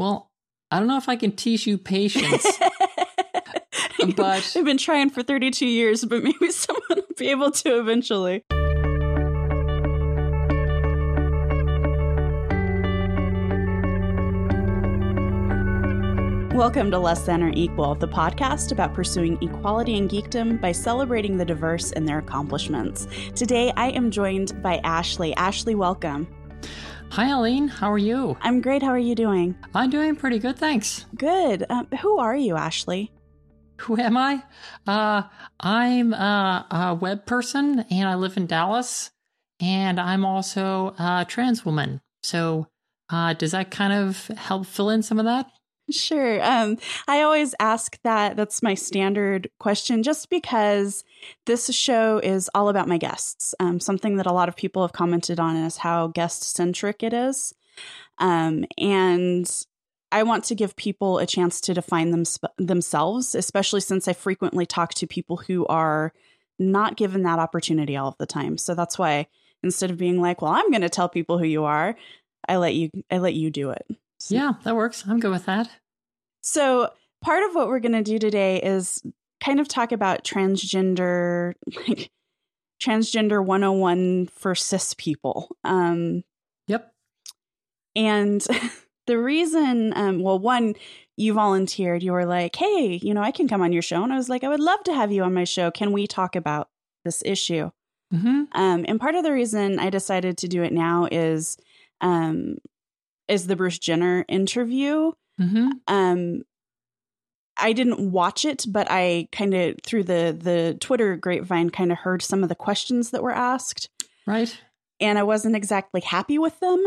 Well, I don't know if I can teach you patience. but I've been trying for 32 years, but maybe someone will be able to eventually. Welcome to Less Than or Equal, the podcast about pursuing equality and geekdom by celebrating the diverse and their accomplishments. Today, I am joined by Ashley. Ashley, welcome. Hi, Aleen. How are you? I'm great. How are you doing? I'm doing pretty good, thanks. Good. Um, who are you, Ashley? Who am I? Uh, I'm a, a web person and I live in Dallas. And I'm also a trans woman. So, uh, does that kind of help fill in some of that? Sure. Um, I always ask that. That's my standard question, just because this show is all about my guests. Um, something that a lot of people have commented on is how guest centric it is. Um, and I want to give people a chance to define them themselves, especially since I frequently talk to people who are not given that opportunity all of the time. So that's why instead of being like, "Well, I'm going to tell people who you are," I let you I let you do it. So. Yeah, that works. I'm good with that. So, part of what we're going to do today is kind of talk about transgender, like transgender 101 for cis people. Um, yep. And the reason, um, well, one, you volunteered. You were like, hey, you know, I can come on your show. And I was like, I would love to have you on my show. Can we talk about this issue? Mm-hmm. Um, and part of the reason I decided to do it now is um, is the Bruce Jenner interview. Mm-hmm. Um, I didn't watch it, but I kind of through the the Twitter grapevine kind of heard some of the questions that were asked. Right. And I wasn't exactly happy with them.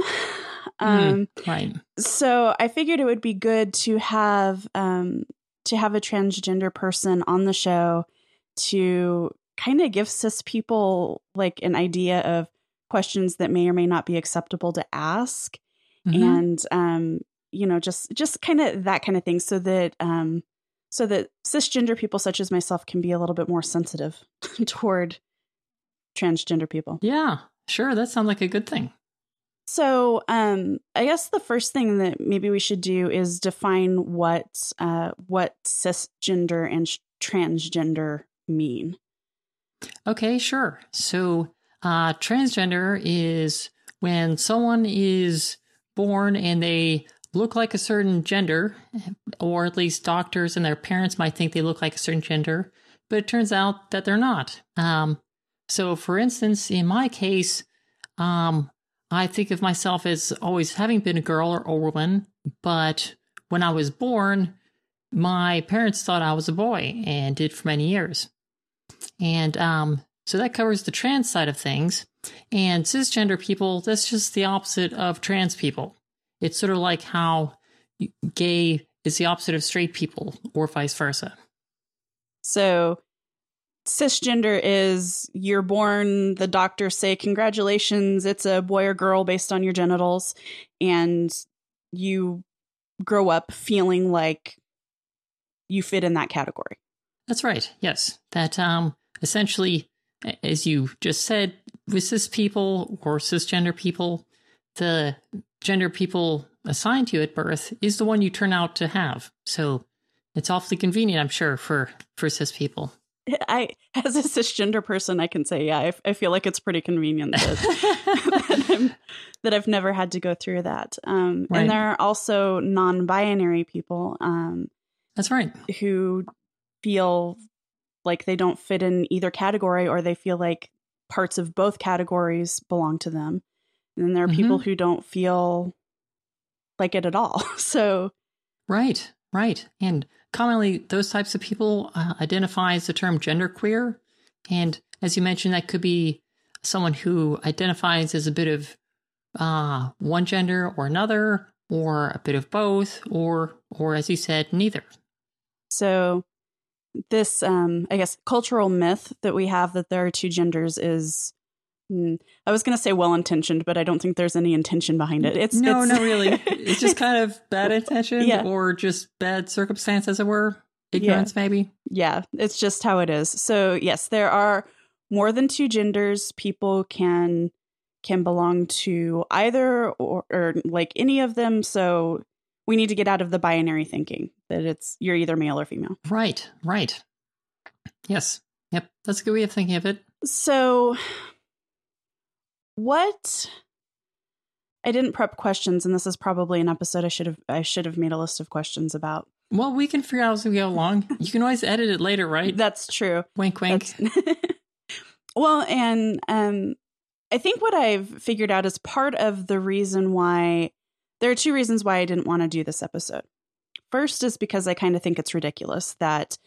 Hmm, um, mm, right. So I figured it would be good to have um, to have a transgender person on the show to kind of give cis people like an idea of questions that may or may not be acceptable to ask, mm-hmm. and um, you know, just just kind of that kind of thing, so that um, so that cisgender people such as myself can be a little bit more sensitive toward transgender people. Yeah, sure. That sounds like a good thing. So, um, I guess the first thing that maybe we should do is define what uh, what cisgender and sh- transgender mean. Okay, sure. So, uh, transgender is when someone is born and they look like a certain gender, or at least doctors and their parents might think they look like a certain gender, but it turns out that they're not. Um, so, for instance, in my case, um, I think of myself as always having been a girl or a woman, but when I was born, my parents thought I was a boy and did for many years. And um, so that covers the trans side of things. And cisgender people, that's just the opposite of trans people. It's sort of like how gay is the opposite of straight people, or vice versa. So, cisgender is you're born, the doctors say, Congratulations, it's a boy or girl based on your genitals. And you grow up feeling like you fit in that category. That's right. Yes. That um essentially as you just said with cis people or cisgender people, the gender people assigned to you at birth is the one you turn out to have. So it's awfully convenient, I'm sure, for for cis people. I, as a cisgender person, I can say, yeah, I, I feel like it's pretty convenient that, that, that, I've never had to go through that. Um, right. And there are also non-binary people. Um, That's right. Who feel like they don't fit in either category, or they feel like parts of both categories belong to them. And then there are mm-hmm. people who don't feel like it at all. So, right, right. And commonly, those types of people uh, identify as the term genderqueer. And as you mentioned, that could be someone who identifies as a bit of uh, one gender or another, or a bit of both, or, or as you said, neither. So, this, um, I guess, cultural myth that we have that there are two genders is Hmm. I was going to say well intentioned, but I don't think there's any intention behind it. It's no, it's, no, really. It's just kind of bad intention yeah. or just bad circumstance, as it were. Ignorance, yeah. maybe. Yeah, it's just how it is. So yes, there are more than two genders. People can can belong to either or, or like any of them. So we need to get out of the binary thinking that it's you're either male or female. Right, right. Yes. Yep. That's a good way of thinking of it. So, what? I didn't prep questions, and this is probably an episode I should have I should have made a list of questions about. Well, we can figure out as we go along. You can always edit it later, right? That's true. Wink, wink. well, and um, I think what I've figured out is part of the reason why there are two reasons why I didn't want to do this episode. First is because I kind of think it's ridiculous that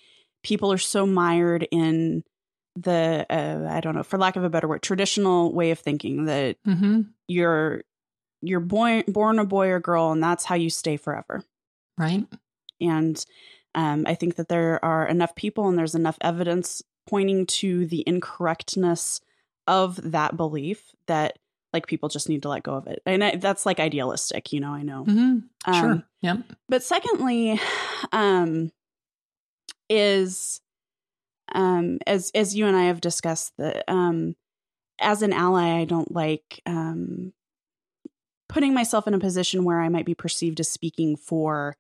people are so mired in the uh, I don't know, for lack of a better word, traditional way of thinking that mm-hmm. you're you're born born a boy or girl, and that's how you stay forever, right? And um, I think that there are enough people and there's enough evidence pointing to the incorrectness of that belief that like people just need to let go of it. And I, that's like idealistic you know i know. Mm-hmm. um, sure yep. but secondly um is um as as you and i have discussed that um as an ally i don't like um putting myself in a position where i might be perceived as speaking for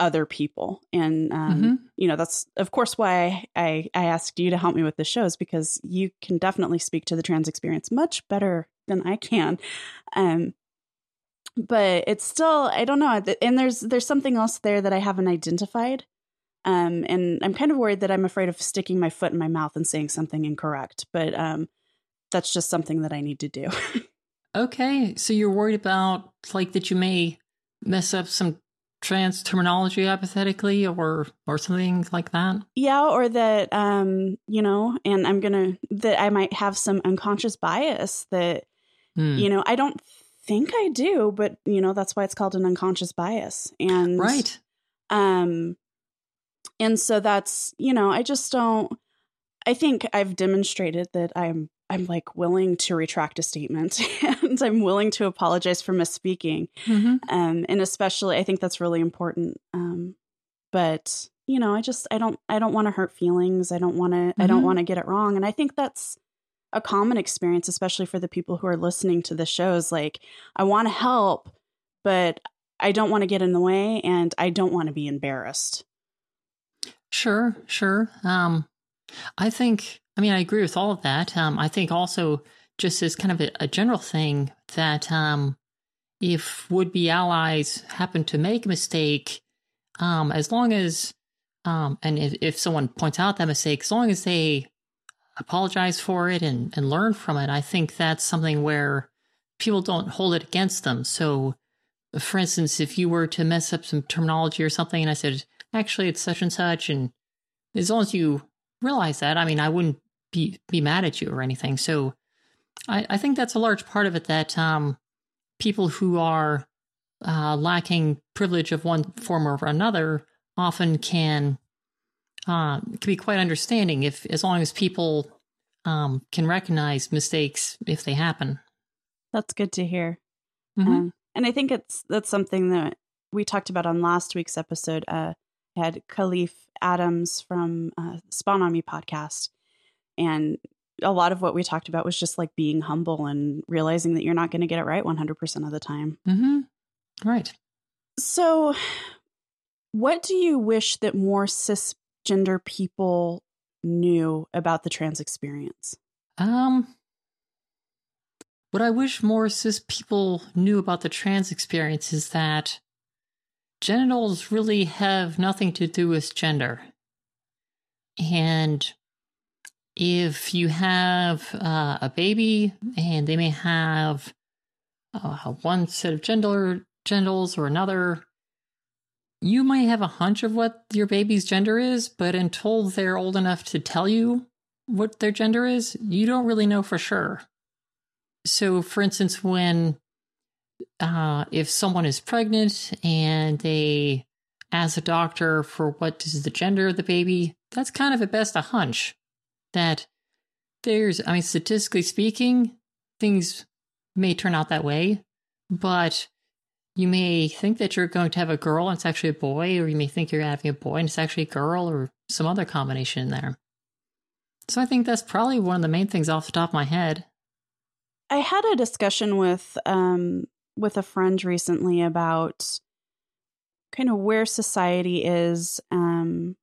other people. And um, mm-hmm. you know that's of course why I, I asked you to help me with the shows because you can definitely speak to the trans experience much better than i can. Um, but it's still i don't know and there's there's something else there that i haven't identified. Um, and i'm kind of worried that i'm afraid of sticking my foot in my mouth and saying something incorrect but um, that's just something that i need to do. Okay so you're worried about like that you may mess up some trans terminology hypothetically or or something like that? Yeah or that um you know and i'm gonna that i might have some unconscious bias that Hmm. you know i don't think i do but you know that's why it's called an unconscious bias and right um and so that's you know i just don't i think i've demonstrated that i'm i'm like willing to retract a statement and i'm willing to apologize for misspeaking mm-hmm. um and especially i think that's really important um but you know i just i don't i don't want to hurt feelings i don't want to mm-hmm. i don't want to get it wrong and i think that's a common experience especially for the people who are listening to the shows like i want to help but i don't want to get in the way and i don't want to be embarrassed. Sure sure um i think i mean i agree with all of that um i think also just as kind of a, a general thing that um if would-be allies happen to make a mistake um as long as um and if, if someone points out that mistake as long as they apologize for it and, and learn from it, I think that's something where people don't hold it against them. So, for instance, if you were to mess up some terminology or something, and I said, actually, it's such and such, and as long as you realize that, I mean, I wouldn't be, be mad at you or anything. So, I, I think that's a large part of it that um, people who are uh, lacking privilege of one form or another often can uh, can be quite understanding if as long as people um, can recognize mistakes if they happen. That's good to hear. Mm-hmm. Um, and I think it's that's something that we talked about on last week's episode. Uh, I had Kahlief Adams from uh, Spawn on Me podcast, and a lot of what we talked about was just like being humble and realizing that you're not going to get it right 100% of the time. Mm-hmm. Right. So, what do you wish that more cisgender people knew about the trans experience? Um, what I wish more cis people knew about the trans experience is that genitals really have nothing to do with gender. And if you have uh, a baby and they may have uh, one set of gender genitals or another, you might have a hunch of what your baby's gender is, but until they're old enough to tell you what their gender is, you don't really know for sure. So, for instance, when uh, if someone is pregnant and they ask a doctor for what is the gender of the baby, that's kind of at best a hunch that there's, I mean, statistically speaking, things may turn out that way, but you may think that you're going to have a girl and it's actually a boy, or you may think you're having a boy and it's actually a girl, or some other combination in there. So I think that's probably one of the main things off the top of my head. I had a discussion with um with a friend recently about kind of where society is um,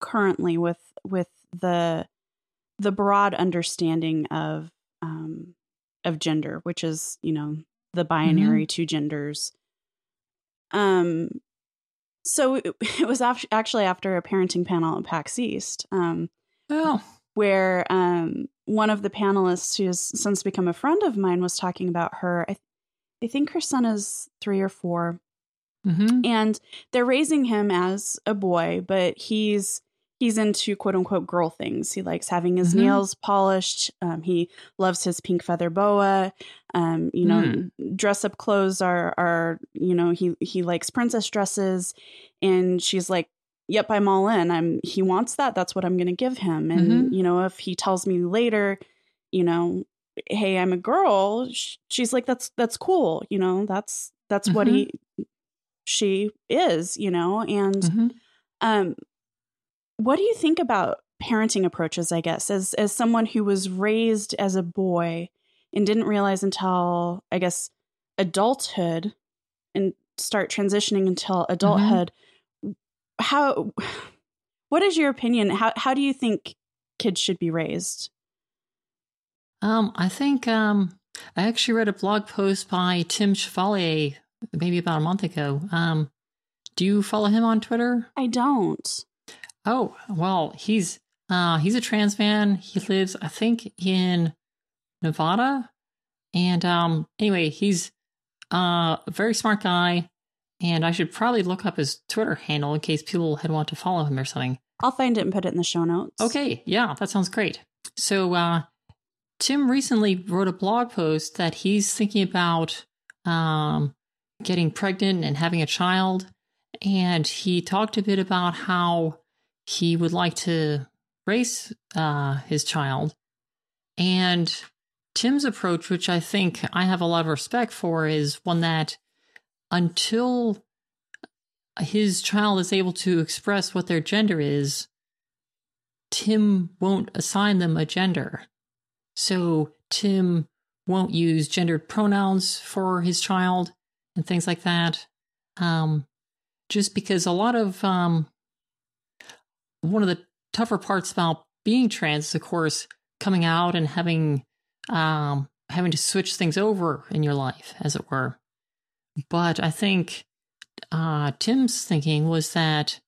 currently with with the the broad understanding of um, of gender, which is you know the binary mm-hmm. two genders. Um, so it, it was af- actually after a parenting panel at PAX East. Um, oh. Where um, one of the panelists, who has since become a friend of mine, was talking about her. I, th- I think her son is three or 4 mm-hmm. and they're raising him as a boy, but he's he's into quote unquote girl things. He likes having his mm-hmm. nails polished. Um, he loves his pink feather boa. Um, you know, mm. dress up clothes are are you know he he likes princess dresses, and she's like, "Yep, I'm all in. I'm he wants that. That's what I'm going to give him." And mm-hmm. you know, if he tells me later, you know, hey, I'm a girl, she's like, "That's that's cool." You know, that's that's mm-hmm. what he she is. You know, and mm-hmm. um what do you think about parenting approaches, I guess, as as someone who was raised as a boy and didn't realize until I guess adulthood and start transitioning until mm-hmm. adulthood. Mm-hmm. How what is your opinion? How how do you think kids should be raised? Um, I think um I actually read a blog post by Tim Chevalier maybe about a month ago. Um, do you follow him on Twitter? I don't. Oh, well, he's uh he's a trans man. He lives, I think, in Nevada. And um anyway, he's uh, a very smart guy. And I should probably look up his Twitter handle in case people had want to follow him or something. I'll find it and put it in the show notes. Okay, yeah, that sounds great. So uh Tim recently wrote a blog post that he's thinking about um getting pregnant and having a child. And he talked a bit about how he would like to raise uh, his child. And Tim's approach, which I think I have a lot of respect for, is one that until his child is able to express what their gender is, Tim won't assign them a gender. So Tim won't use gendered pronouns for his child and things like that. Um, just because a lot of um, one of the tougher parts about being trans is, of course, coming out and having um, having to switch things over in your life, as it were. But I think uh, Tim's thinking was that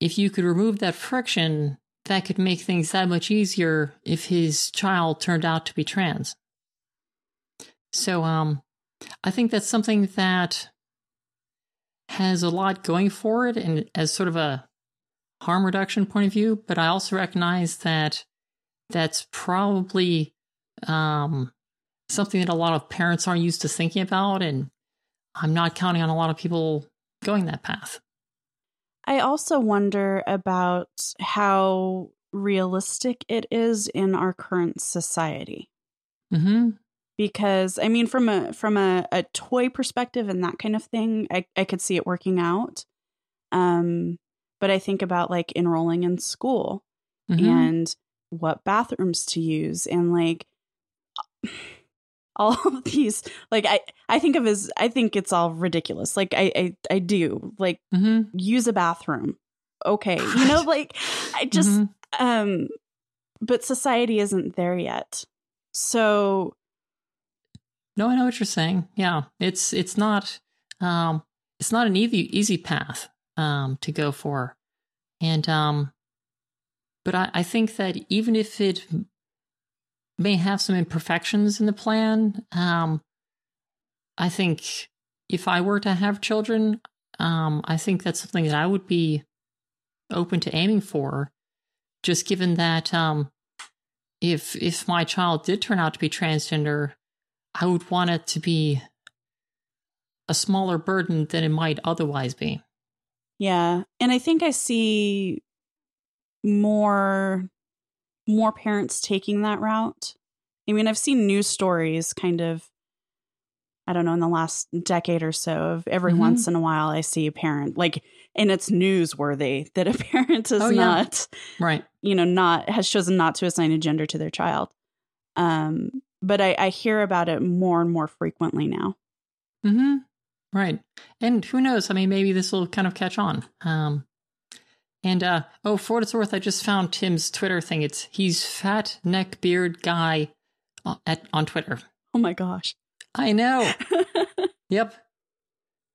if you could remove that friction, that could make things that much easier if his child turned out to be trans. So, um, I think that's something that has a lot going for it, and as sort of a harm reduction point of view, but I also recognize that that's probably um, something that a lot of parents aren't used to thinking about, and I'm not counting on a lot of people going that path. I also wonder about how realistic it is in our current society. Mm-hmm. Because I mean, from a from a, a toy perspective and that kind of thing, I, I could see it working out. Um, but I think about like enrolling in school mm-hmm. and what bathrooms to use and like all of these like I I think of as I think it's all ridiculous. Like I I, I do like mm-hmm. use a bathroom. Okay. You know like I just mm-hmm. um but society isn't there yet. So No, I know what you're saying. Yeah. It's it's not um it's not an easy easy path um, to go for. And, um, but I, I think that even if it may have some imperfections in the plan, um, I think if I were to have children, um, I think that's something that I would be open to aiming for. Just given that um, if if my child did turn out to be transgender, I would want it to be a smaller burden than it might otherwise be. Yeah. And I think I see more more parents taking that route. I mean, I've seen news stories kind of I don't know, in the last decade or so of every mm-hmm. once in a while I see a parent like and it's newsworthy that a parent is oh, not yeah. right. You know, not has chosen not to assign a gender to their child. Um, but I, I hear about it more and more frequently now. Mm-hmm. Right. And who knows? I mean, maybe this will kind of catch on. Um, and uh, oh, for what it's worth, I just found Tim's Twitter thing. It's he's fat neck beard guy at on Twitter. Oh my gosh. I know. yep.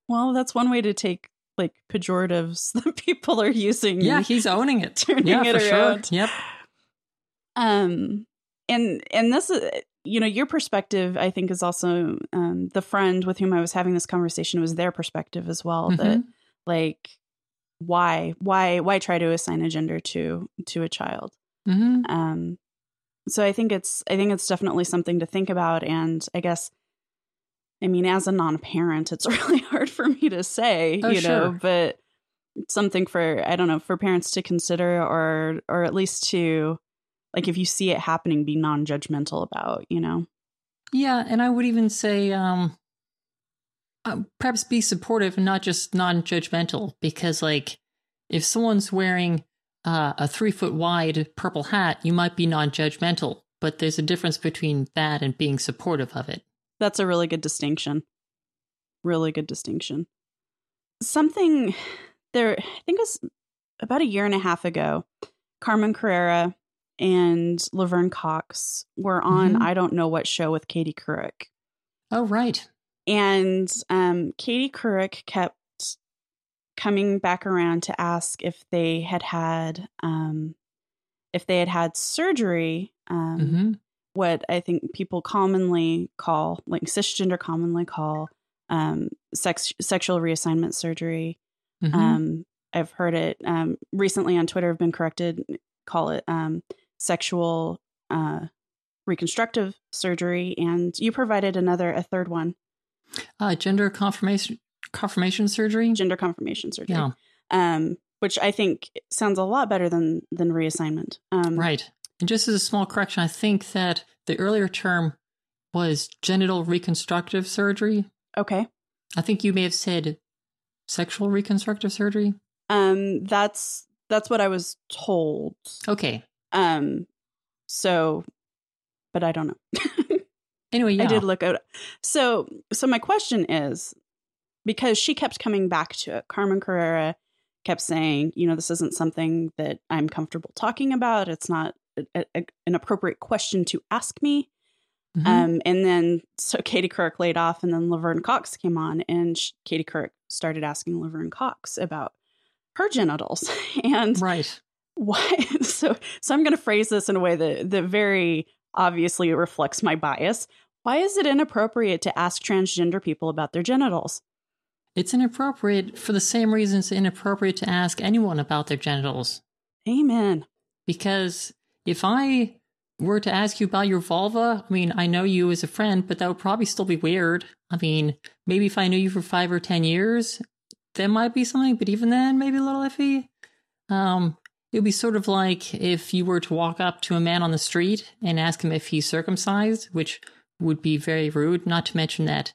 Well, that's one way to take like pejoratives that people are using. Yeah, he's owning it. turning yeah, it for around. sure. Yep. Um, and and this is you know your perspective. I think is also um, the friend with whom I was having this conversation was their perspective as well. That Mhm. like why why why try to assign a gender to to a child. hmm Um, so I think it's I think it's definitely something to think about, and I guess. I mean, as a non-parent, it's really hard for me to say, Oh, you know, but something for I don't know for parents to consider, or or at least to like if you see it happening, be non-judgmental about, you know. Yeah, and I would even say um, uh, perhaps be supportive and not just non-judgmental, because like if someone's wearing uh, a three foot wide purple hat, you might be non-judgmental, but there's a difference between that and being supportive of it. That's a really good distinction. Really good distinction. Something there, I think it was about a year and a half ago, Carmen Carrera and Laverne Cox were on Mhm. I don't know what show with Katie Couric. Oh, right. And um, Katie Couric kept coming back around to ask if they had had um, if they had had surgery um, hmm what I think people commonly call, like cisgender commonly call, um, sex sexual reassignment surgery. hmm Um, I've heard it um, recently on Twitter. Have been corrected. Call it um, sexual uh, reconstructive surgery, and you provided another a third one, uh, gender confirmation confirmation surgery. gender confirmation surgery. Yeah, Um, which I think sounds a lot better than than reassignment. Um, right. And just as a small correction, I think that the earlier term was genital reconstructive surgery. Okay. I think you may have said sexual reconstructive surgery. Um, that's that's what I was told. Okay. Um, so, but I don't know. Anyway, yeah. I did look out. So, so my question is because she kept coming back to it. Carmen Carrera kept saying, you know, this isn't something that I'm comfortable talking about. It's not a, a, an appropriate question to ask me. Mhm. Um, and then so Katie Couric laid off, and then Laverne Cox came on, and sh- Katie Couric started asking Laverne Cox about her genitals and right. Why. So, so I'm going to phrase this in a way that that very obviously reflects my bias. Why is it inappropriate to ask transgender people about their genitals? It's inappropriate for the same reason it's inappropriate to ask anyone about their genitals. Amen. Because if I were to ask you about your vulva, I mean, I know you as a friend, but that would probably still be weird. I mean, maybe if I knew you for five or ten years, that might be something, but even then, maybe a little iffy. Um, it would be sort of like if you were to walk up to a man on the street and ask him if he's circumcised, which would be very rude, not to mention that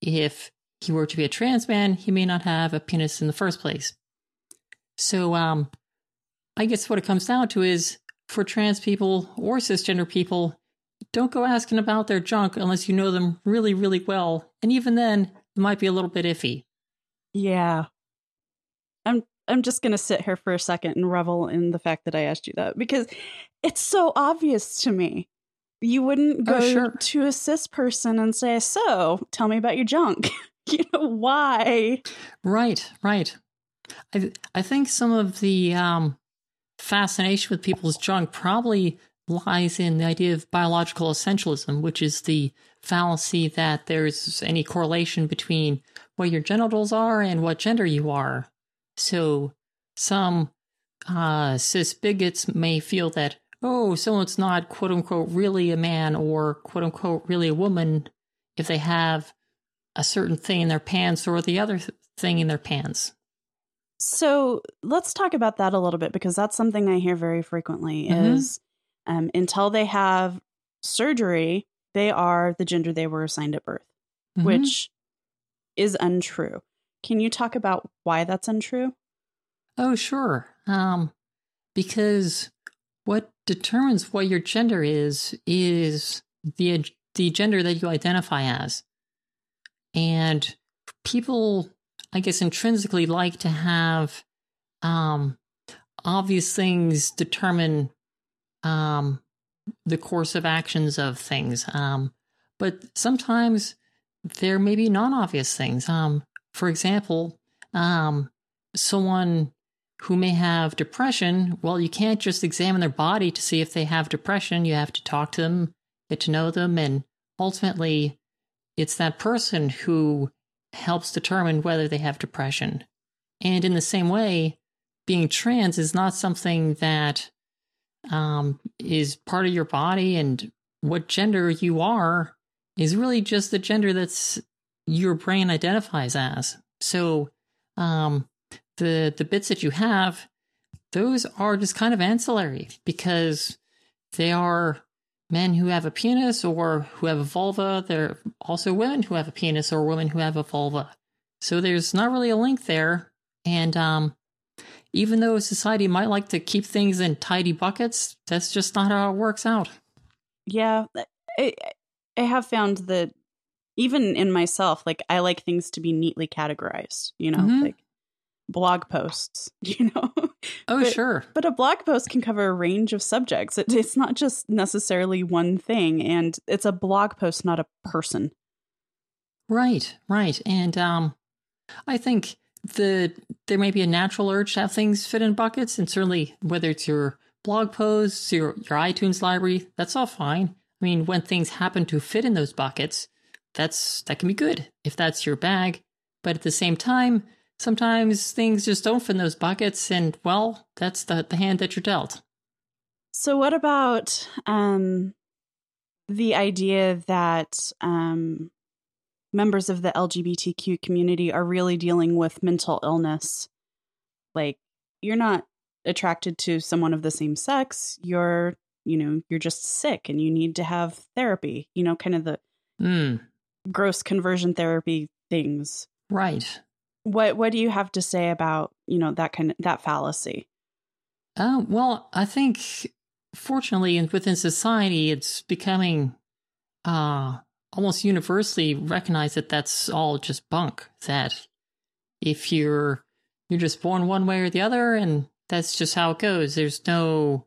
if he were to be a trans man, he may not have a penis in the first place. So, um, I guess what it comes down to is for trans people or cisgender people, don't go asking about their junk unless you know them really, really well. And even then, it might be a little bit iffy. Yeah. I'm just going to sit here for a second and revel in the fact that I asked you that because it's so obvious to me. You wouldn't Oh, go sure. to a cis person and say, "So, tell me about your junk." you know why? Right, right. I I think some of the um, fascination with people's junk probably lies in the idea of biological essentialism, which is the fallacy that there's any correlation between what your genitals are and what gender you are. So some uh, cis bigots may feel that oh, someone's not quote unquote really a man or quote unquote really a woman if they have a certain thing in their pants or the other thing in their pants. So let's talk about that a little bit because that's something I hear very frequently. Mhm. Is um, until they have surgery, they are the gender they were assigned at birth, Mhm. which is untrue. Can you talk about why that's untrue? Oh, sure. Um, because what determines what your gender is is the the gender that you identify as, and people, I guess, intrinsically like to have um, obvious things determine um, the course of actions of things. Um, but sometimes there may be non obvious things. Um, for example, um, someone who may have depression, well, you can't just examine their body to see if they have depression. You have to talk to them, get to know them, and ultimately, it's that person who helps determine whether they have depression. And in the same way, being trans is not something that um, is part of your body, and what gender you are is really just the gender that's your brain identifies as. So, um, the the bits that you have, those are just kind of ancillary because they are men who have a penis or who have a vulva. They're also women who have a penis or women who have a vulva. So there's not really a link there. And um, even though society might like to keep things in tidy buckets, that's just not how it works out. Yeah, I, I have found that even in myself, like I like things to be neatly categorized, you know, mm-hmm. like blog posts, you know? Oh, but, sure. But a blog post can cover a range of subjects. It, it's not just necessarily one thing, and it's a blog post, not a person. Right, right. And um, I think the there may be a natural urge to have things fit in buckets, and certainly whether it's your blog posts, your your iTunes library, that's all fine. I mean, when things happen to fit in those buckets, that's that can be good if that's your bag. But at the same time, sometimes things just don't fit in those buckets, and well, that's the, the hand that you're dealt. So, what about um, the idea that um, members of the LGBTQ community are really dealing with mental illness? Like, you're not attracted to someone of the same sex, you're, you know, you're just sick and you need to have therapy, you know, kind of the mm. Gross conversion therapy things. Right. What what do you have to say about, you know, that kind of that fallacy? Uh, well, I think fortunately within society it's becoming uh almost universally recognized that that's all just bunk that if you're you're just born one way or the other and that's just how it goes there's no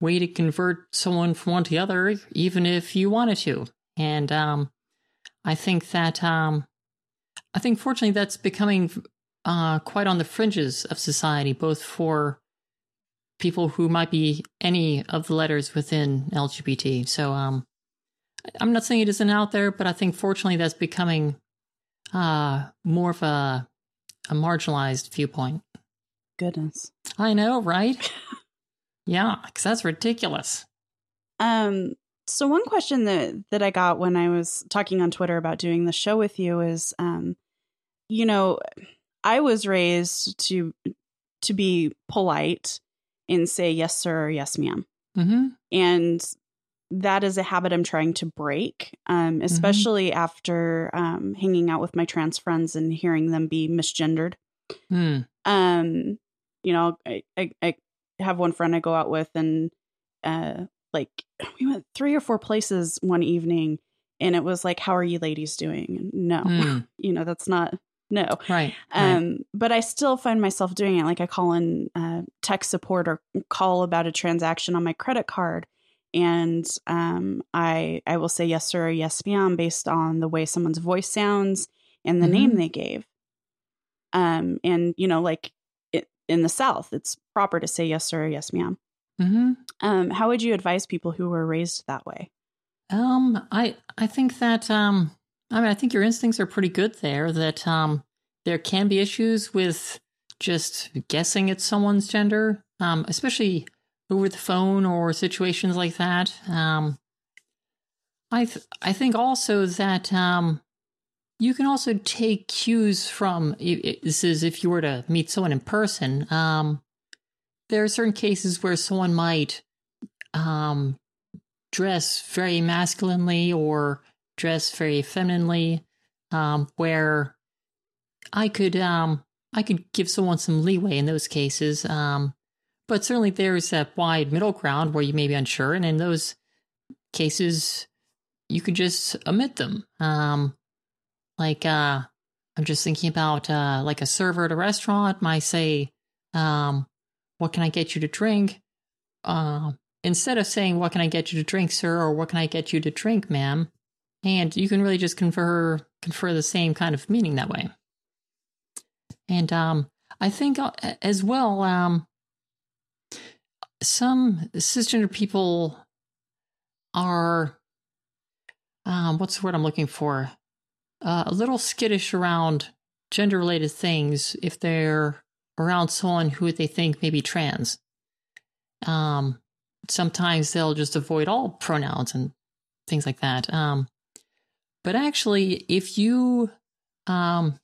way to convert someone from one to the other even if you wanted to and um i think that um I think fortunately that's becoming uh, quite on the fringes of society, both for people who might be any of the letters within LGBT. So um, I'm not saying it isn't out there, but I think fortunately that's becoming uh, more of a, a marginalized viewpoint. Goodness. I know, right? yeah, because that's ridiculous. Um, so one question that that I got when I was talking on Twitter about doing the show with you is, um, you know, I was raised to to be polite and say yes sir or yes madam mm-hmm. and that is a habit I'm trying to break, um, mm-hmm. especially mm-hmm. after um, hanging out with my trans friends and hearing them be misgendered. Mm. Um, you know, I, I, I, have one friend I go out with, and uh, like we went three or four places one evening and it was like how are you ladies doing no mm. you know that's not no right um right. but i still find myself doing it like i call in uh, tech support or call about a transaction on my credit card and um i i will say yes sir or yes ma'am based on the way someone's voice sounds and the mm-hmm. name they gave um and you know like it, in the south it's proper to say yes sir or yes ma'am Mm-hmm. Um, how would you advise people who were raised that way? Um, I I think that um, I mean, I think your instincts are pretty good there. That um, there can be issues with just guessing at someone's gender, um, especially over the phone or situations like that. Um, I th- I think also that um, you can also take cues from this is if you were to meet someone in person. Um, there are certain cases where someone might um, dress very masculinely or dress very femininely, um, where I could um, I could give someone some leeway in those cases. Um, but certainly there's that wide middle ground where you may be unsure, and in those cases, you could just omit them. Um, like uh, I'm just thinking about uh, like a server at a restaurant might say, um, "What can I get you to drink?" Uh, instead of saying, "What can I get you to drink, sir?" or "What can I get you to drink, ma'am?" and you can really just confer confer the same kind of meaning that way. And um, I think uh, as well, um, some cisgender people are um, what's the word I'm looking for? Uh, a little skittish around gender related things if they're around someone who they think may be trans. Um, sometimes they'll just avoid all pronouns and things like that. Um, but actually, if you um,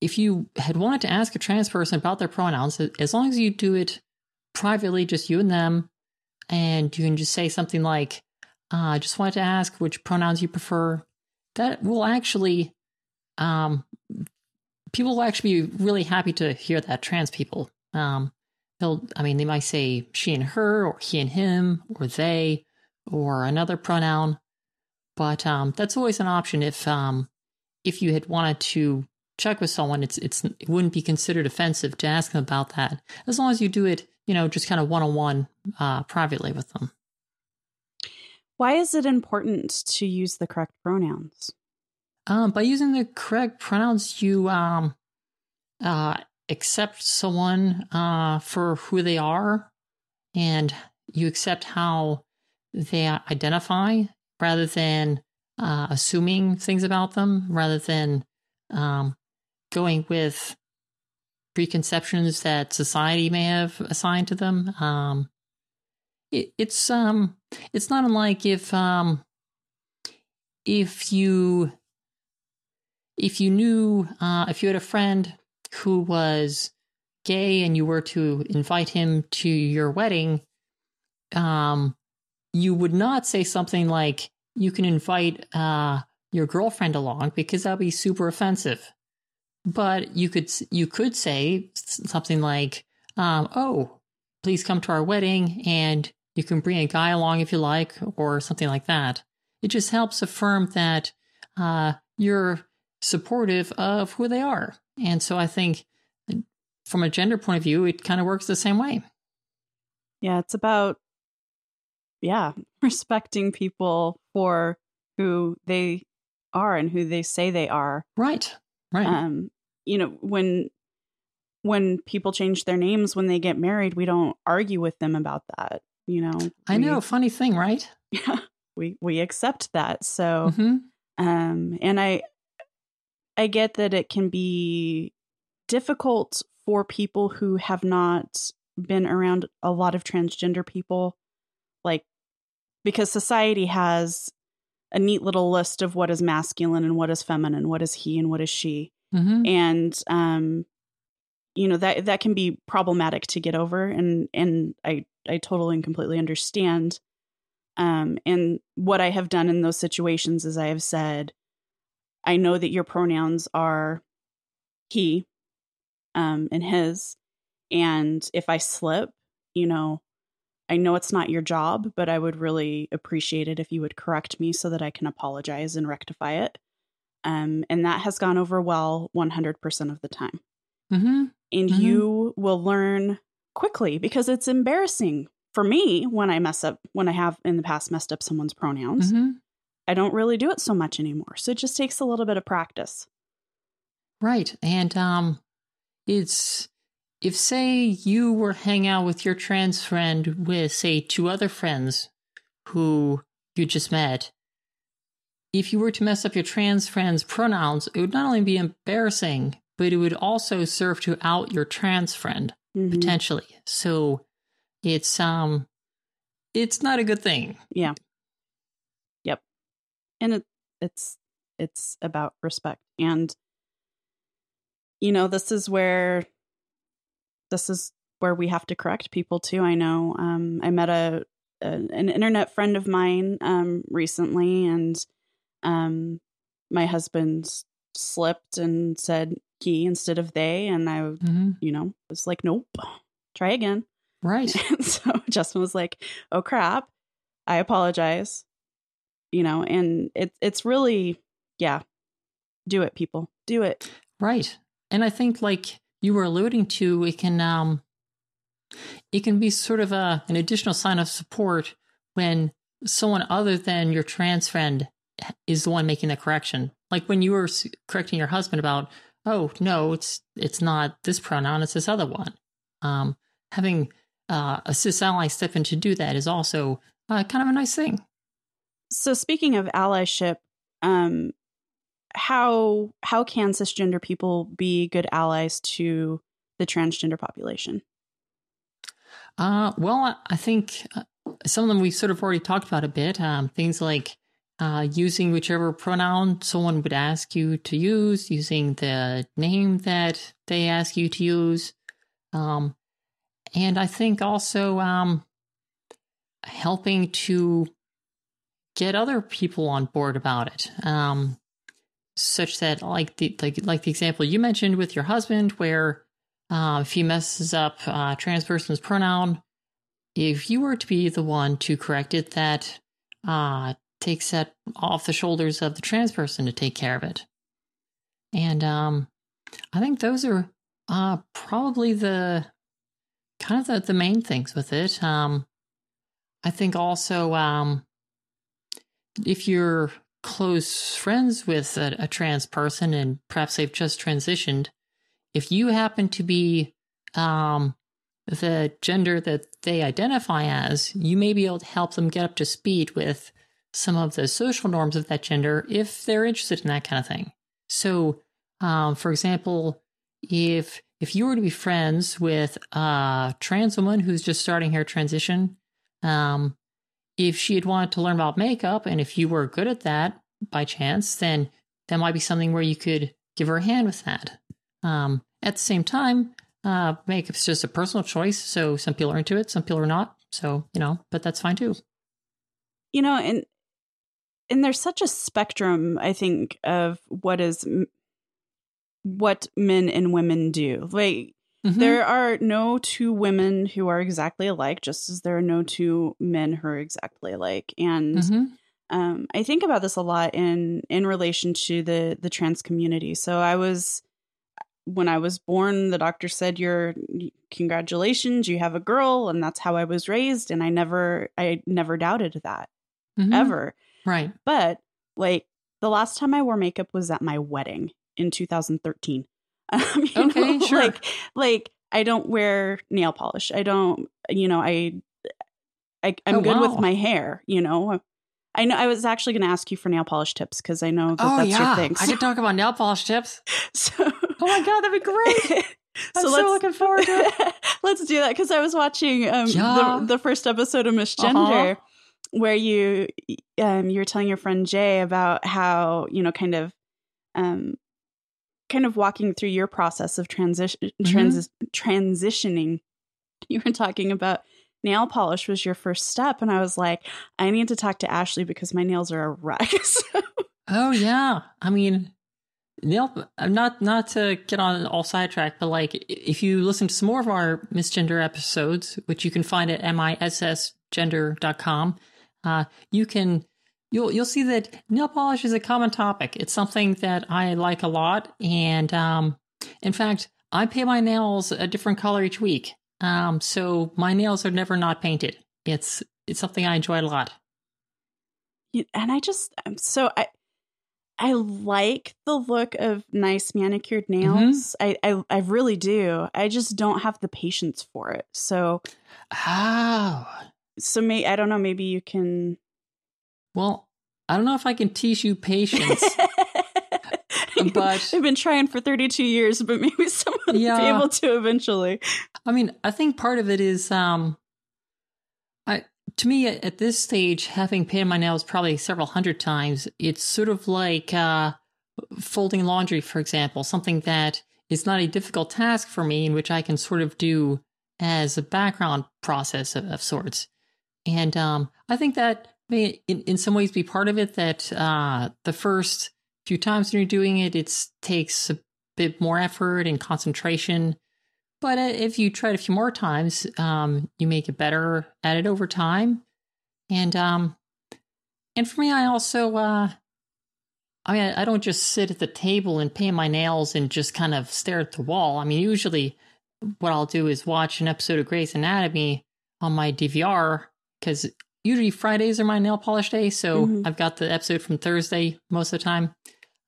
if you had wanted to ask a trans person about their pronouns, as long as you do it privately, just you and them, and you can just say something like, I uh, just wanted to ask which pronouns you prefer. That will actually, um, people will actually be really happy to hear that trans people. Um, they'll, I mean, they might say she and her, or he and him, or they, or another pronoun. But um, that's always an option if um, if you had wanted to check with someone, it's it's it wouldn't be considered offensive to ask them about that, as long as you do it, you know, just kind of one on one privately with them. Why is it important to use the correct pronouns? Um, by using the correct pronouns, you um, uh, accept someone uh, for who they are, and you accept how they identify, rather than uh, assuming things about them, rather than um, going with preconceptions that society may have assigned to them. Um, it, it's um it's not unlike if um if you if you knew uh, if you had a friend who was gay and you were to invite him to your wedding um you would not say something like you can invite uh your girlfriend along because that'd be super offensive but you could you could say something like um oh please come to our wedding and you can bring a guy along if you like, or something like that. It just helps affirm that uh, you're supportive of who they are. And so I think from a gender point of view, it kind of works the same way. Yeah, it's about, yeah, respecting people for who they are and who they say they are. Right, right. Um, you know, when when people change their names when they get married, we don't argue with them about that you know i we, know funny thing right yeah we we accept that so mm-hmm. um and i i get that it can be difficult for people who have not been around a lot of transgender people like because society has a neat little list of what is masculine and what is feminine what is he and what is she mm-hmm. and um you know that that can be problematic to get over and and i I totally and completely understand. Um, and what I have done in those situations is I have said, I know that your pronouns are he um, and his. And if I slip, you know, I know it's not your job, but I would really appreciate it if you would correct me so that I can apologize and rectify it. Um, and that has gone over well 100% of the time. Mm-hmm. And mm-hmm. you will learn quickly because it's embarrassing for me when I mess up, when I have in the past messed up someone's pronouns. Mm-hmm. I don't really do it so much anymore. So it just takes a little bit of practice. Right. And um it's if say you were hanging out with your trans friend with say two other friends who you just met, if you were to mess up your trans friend's pronouns, it would not only be embarrassing, but it would also serve to out your trans friend mm-hmm. potentially. So it's um it's not a good thing. Yeah. And it it's it's about respect and you know this is where this is where we have to correct people too i know um, i met a, a, an internet friend of mine um, recently and um, my husband slipped and said he instead of they. And I, mm-hmm. you know, was like, nope, try again. Right. And so Justin was like, oh crap, I apologize. You know, and it, it's really, yeah, do it, people. do it. Right. And I think like you were alluding to, it can um it can be sort of a an additional sign of support when someone other than your trans friend is the one making the correction. Like when you were correcting your husband about, oh no, it's it's not this pronoun, it's this other one. Um, having uh, a cis ally step in to do that is also uh, kind of a nice thing. So speaking of allyship, um, how how can cisgender people be good allies to the transgender population? Uh, well, I think uh, some of them we've sort of already talked about a bit. Um, things like uh, using whichever pronoun someone would ask you to use, using the name that they ask you to use. Um, and I think also um, helping to get other people on board about it. Um, such that like the like like the example you mentioned with your husband where uh, if he messes up uh, trans person's pronoun if you were to be the one to correct it that uh, takes that off the shoulders of the trans person to take care of it and um, i think those are uh, probably the kind of the, the main things with it um, i think also um, if you're close friends with a, a, trans person and perhaps they've just transitioned, if you happen to be um, the gender that they identify as, you may be able to help them get up to speed with some of the social norms of that gender if they're interested in that kind of thing. So, um, for example, if if you were to be friends with a trans woman who's just starting her transition, um, if she had wanted to learn about makeup and if you were good at that by chance, then that might be something where you could give her a hand with that. Um, at the same time, uh, makeup's just a personal choice. So some people are into it, some people are not. So, you know, but that's fine too. You know, and and there's such a spectrum, I think, of what is what men and women do. Like Mm-hmm. There are no two women who are exactly alike, just as there are no two men who are exactly alike. And mm-hmm. um, I think about this a lot in in relation to the the trans community. So I was when I was born, the doctor said, "You're congratulations, you have a girl," and that's how I was raised. And I never I never doubted that mm-hmm. ever. Right. But like the last time I wore makeup was at my wedding in 2013. Um, okay, know, sure. Like, like I don't wear nail polish. I don't, you know, I, I I'm oh, good wow. with my hair. You know, I know. I was actually going to ask you for nail polish tips because I know that oh, that's yeah. your thing. So. I could talk about nail polish tips. So, oh my god, that'd be great. I'm so, so looking forward to it. let's do that because I was watching um, yeah. the, the first episode of Miss Gender. Uh-huh. Where you um, you were telling your friend Jay about how you know kind of um, kind of walking through your process of transition mm-hmm. transitioning you were talking about nail polish was your first step and i was like i need to talk to ashley because my nails are a wreck so. oh yeah i mean nail I'm not not to get on all sidetracked but like if you listen to some more of our misgender episodes which you can find at missgender.com uh, you can you'll you'll see that nail polish is a common topic. It's something that I like a lot, and um, in fact, I paint my nails a different color each week. Um, so my nails are never not painted. It's it's something I enjoy a lot. And I just I'm so I I like the look of nice manicured mm-hmm. nails. Mm-hmm. I, I I really do. I just don't have the patience for it. So oh. So may I don't know, maybe you can well, I don't know if I can teach you patience. but I've been trying for 32 years, but maybe someone yeah, will be able to eventually. I mean, I think part of it is um I to me at this stage having painted my nails probably several hundred times, it's sort of like uh folding laundry for example, something that is not a difficult task for me in which I can sort of do as a background process of, of sorts. And um I think that may in, in some ways be part of it that uh, the first few times when you're doing it, it takes a bit more effort and concentration. But uh, if you try it a few more times, um, you make it better at it over time. And um, and for me, I also uh, I mean, I, I don't just sit at the table and paint my nails and just kind of stare at the wall. I mean, usually what I'll do is watch an episode of Grey's Anatomy on my DVR because usually Fridays are my nail polish day. So Mhm. I've got the episode from Thursday most of the time,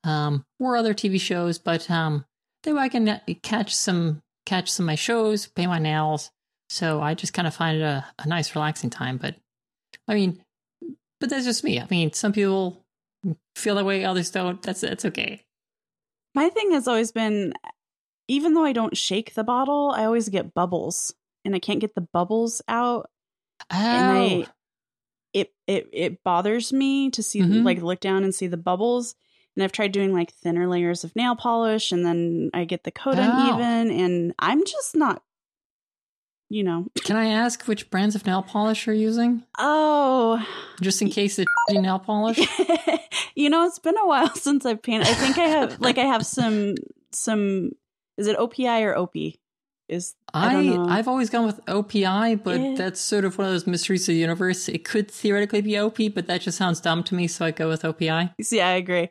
um, or other TV shows. But um, that way I can uh, catch some catch some of my shows, paint my nails. So I just kind of find it a, a nice relaxing time. But I mean, but that's just me. I mean, some people feel that way, others don't. That's that's okay. My thing has always been even though I don't shake the bottle, I always get bubbles and I can't get the bubbles out. Oh, And I it it it bothers me to see Mhm. like look down and see the bubbles. And I've tried doing like thinner layers of nail polish and then I get the coat Oh. uneven and I'm just not you know. can I ask which brands of nail polish you're using, Oh, just in case it's nail polish? you know, it's been a while since I've painted. I think I have like I have some some is it OPI or OP? Is I I. I've always gone with OPI, but Yeah. that's sort of one of those mysteries of the universe. It could theoretically be OP, but that just sounds dumb to me, so I go with OPI. yeah, I agree.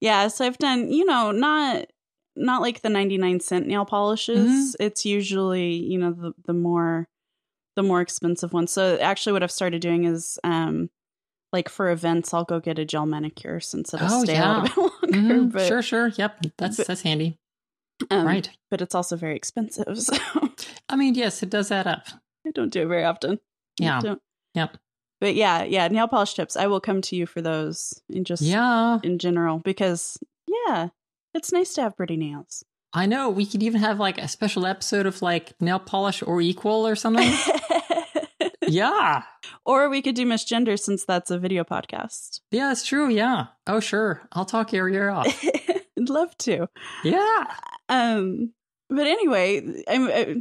Yeah, so I've done, you know, not not like the 99 cent nail polishes. It's usually, you know, the the more the more expensive ones. So actually what I've started doing is um like for events I'll go get a gel manicure since it'll Oh, stay yeah. out a bit longer. Mhm, but, sure, sure. Yep, that's but- that's handy. Um, right. But it's also very expensive. So I mean, yes, it does add up. I don't do it very often. Yeah. Yep. But yeah, yeah, nail polish tips. I will come to you for those in just Yeah, in general because yeah, it's nice to have pretty nails. I know. We could even have like a special episode of like nail polish or equal or something. yeah, or we could do misgender since that's a video podcast. yeah, that's true. Yeah. Oh, sure. I'll talk your ear off. I'd love to. Yeah. Um, but anyway, I'm, I,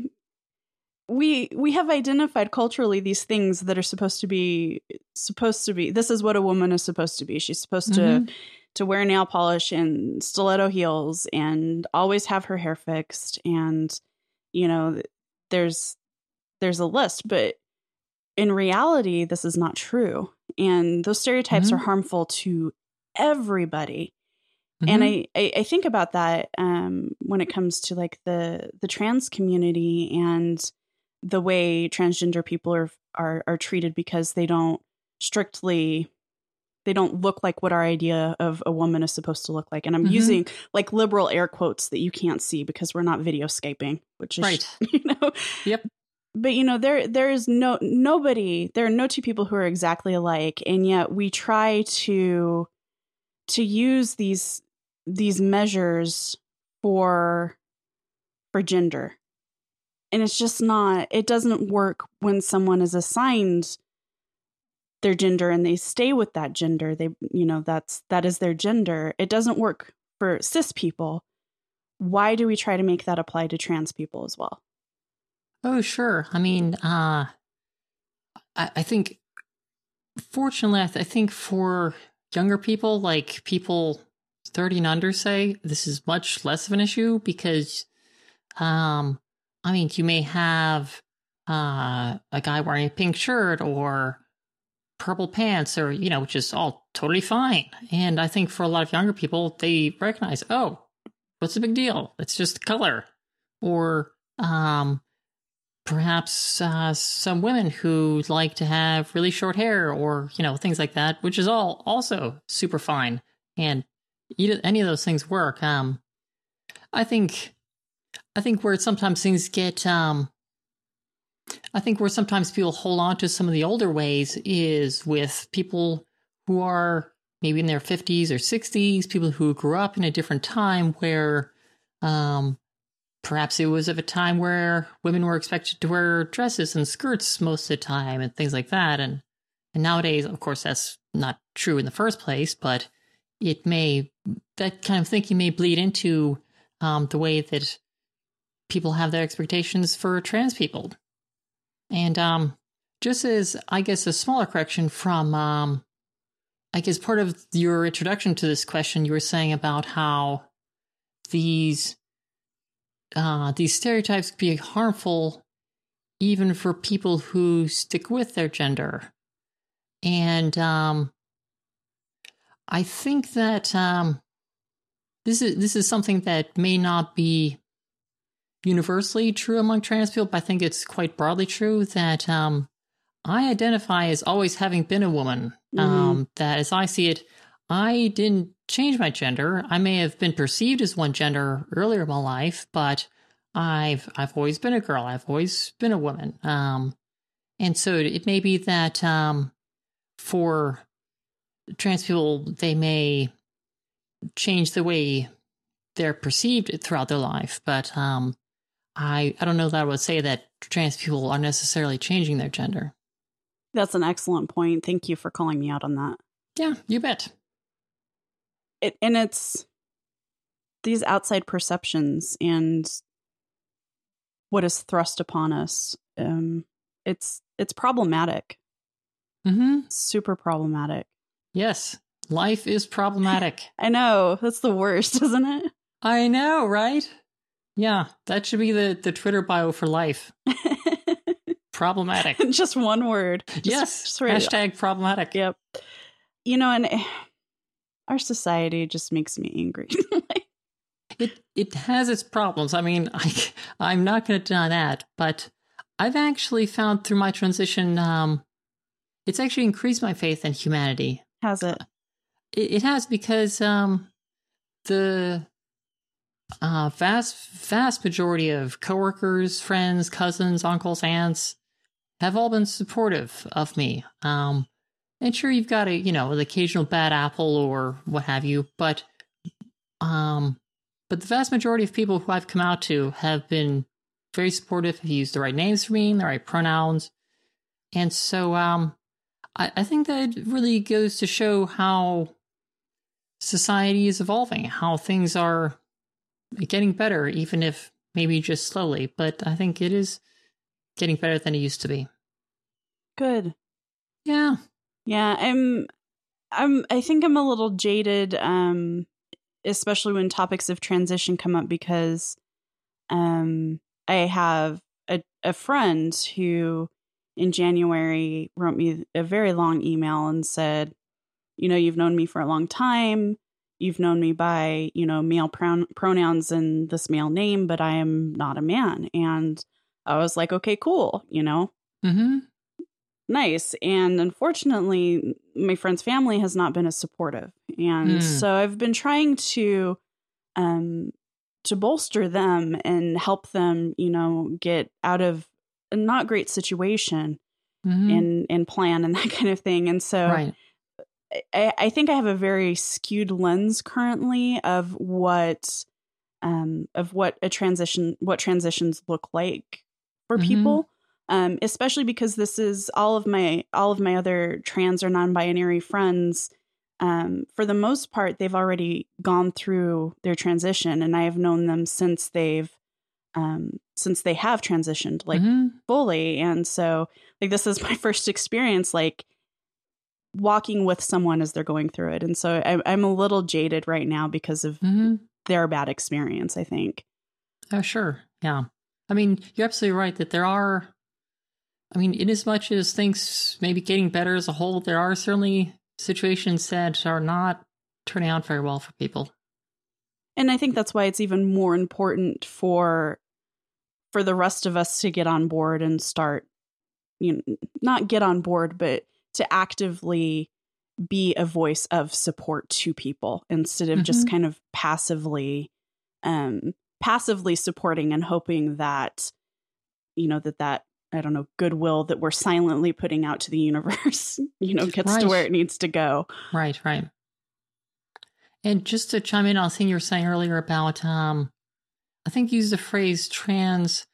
we we have identified culturally these things that are supposed to be supposed to be. This is what a woman is supposed to be. She's supposed to Mhm. to wear nail polish and stiletto heels and always have her hair fixed and you know there's there's a list but in reality this is not true and those stereotypes Mhm. are harmful to everybody and Mhm. I, I i think about that um when it comes to like the the trans community and the way transgender people are are are treated because they don't strictly they don't look like what our idea of a woman is supposed to look like and i'm Mhm. using like liberal air quotes that you can't see because we're not videoscaping which is Right. you know Yep. but you know there there is no nobody there are no two people who are exactly alike and yet we try to to use these these measures for for gender. And it's just not it doesn't work when someone is assigned their gender and they stay with that gender. They you know that's that is their gender. It doesn't work for cis people. Why do we try to make that apply to trans people as well? Oh, sure. I mean, uh, I, I think, fortunately, I, th- I think for younger people, like people 30 and under, say, this is much less of an issue because, um, I mean, you may have uh, a guy wearing a pink shirt or purple pants or, you know, which is all totally fine. And I think for a lot of younger people, they recognize, oh, what's the big deal? It's just color. Or, um, perhaps uh, some women who like to have really short hair or you know things like that which is all also super fine and any of those things work um i think i think where sometimes things get um i think where sometimes people hold on to some of the older ways is with people who are maybe in their 50s or 60s people who grew up in a different time where um perhaps it was of a time where women were expected to wear dresses and skirts most of the time and things like that. And and nowadays of course that's not true in the first place but it may that kind of thinking may bleed into um, the way that people have their expectations for trans people and um, just as i guess a smaller correction from um, i guess part of your introduction to this question you were saying about how these uh, these stereotypes can be harmful even for people who stick with their gender. And um, I think that um, this is this is something that may not be universally true among trans people, but I think it's quite broadly true that um, I identify as always having been a woman. Mhm. Um, that as I see it, I didn't change my gender. I may have been perceived as one gender earlier in my life, but I've I've always been a girl. I've always been a woman. Um, and so it may be that um, for trans people, they may change the way they're perceived throughout their life, but um, I I don't know that I would say that trans people are necessarily changing their gender. That's an excellent point. Thank you for calling me out on that. Yeah, you bet. It, and it's these outside perceptions and what is thrust upon us. Um, it's it's problematic. Mm-hmm. Super problematic. Yes, life is problematic. I know that's the worst, isn't it? I know, right? Yeah, that should be the the Twitter bio for life. Problematic. Just one word. Just- yes. just Hashtag problematic. Yep. You know, and our society just makes me angry. Like, It it has its problems. I mean, I I'm not going to deny that, but I've actually found through my transition, um, it's actually increased my faith in humanity. Has it? It, it has because um, the uh, vast vast majority of coworkers, friends, cousins, uncles, aunts have all been supportive of me. Um, and sure, you've got a you know the occasional bad apple or what have you, but um, but the vast majority of people who I've come out to have been very supportive. Have used the right names for me, the right pronouns, and so um, I, I think that it really goes to show how society is evolving, how things are getting better, even if maybe just slowly. But I think it is getting better than it used to be. Good. Yeah. Yeah, I'm I'm I think I'm a little jaded um especially when topics of transition come up because um I have a a friend who in January wrote me a very long email and said, you know, you've known me for a long time. You've known me by, you know, male pronoun pronouns and this male name, but I am not a man. And I was like, okay, cool, you know, Mm-hmm. nice. And unfortunately, my friend's family has not been as supportive. And Hmm. so I've been trying to um to bolster them and help them, you know, get out of a not great situation Mm-hmm. and and plan and that kind of thing. And so right. I, I think I have a very skewed lens currently of what um of what a transition what transitions look like for Mhm. people. Um, especially because this is all of my all of my other trans or non-binary friends um, for the most part they've already gone through their transition and i have known them since they've um, since they have transitioned like Mhm. fully and so like this is my first experience like walking with someone as they're going through it and so i'm, I'm a little jaded right now because of Mhm. their bad experience i think Oh, sure. Yeah. I mean, you're absolutely right that there are, I mean, in as much as things may be getting better as a whole, there are certainly situations that are not turning out very well for people. And i think that's why it's even more important for for the rest of us to get on board and start you know not get on board but to actively be a voice of support to people instead of just Mhm. kind of passively um passively supporting and hoping that you know that that i don't know goodwill that we're silently putting out to the universe you know gets to where it needs to go Right, right. And just to chime in on something you were saying earlier about, um, I think you used the phrase trans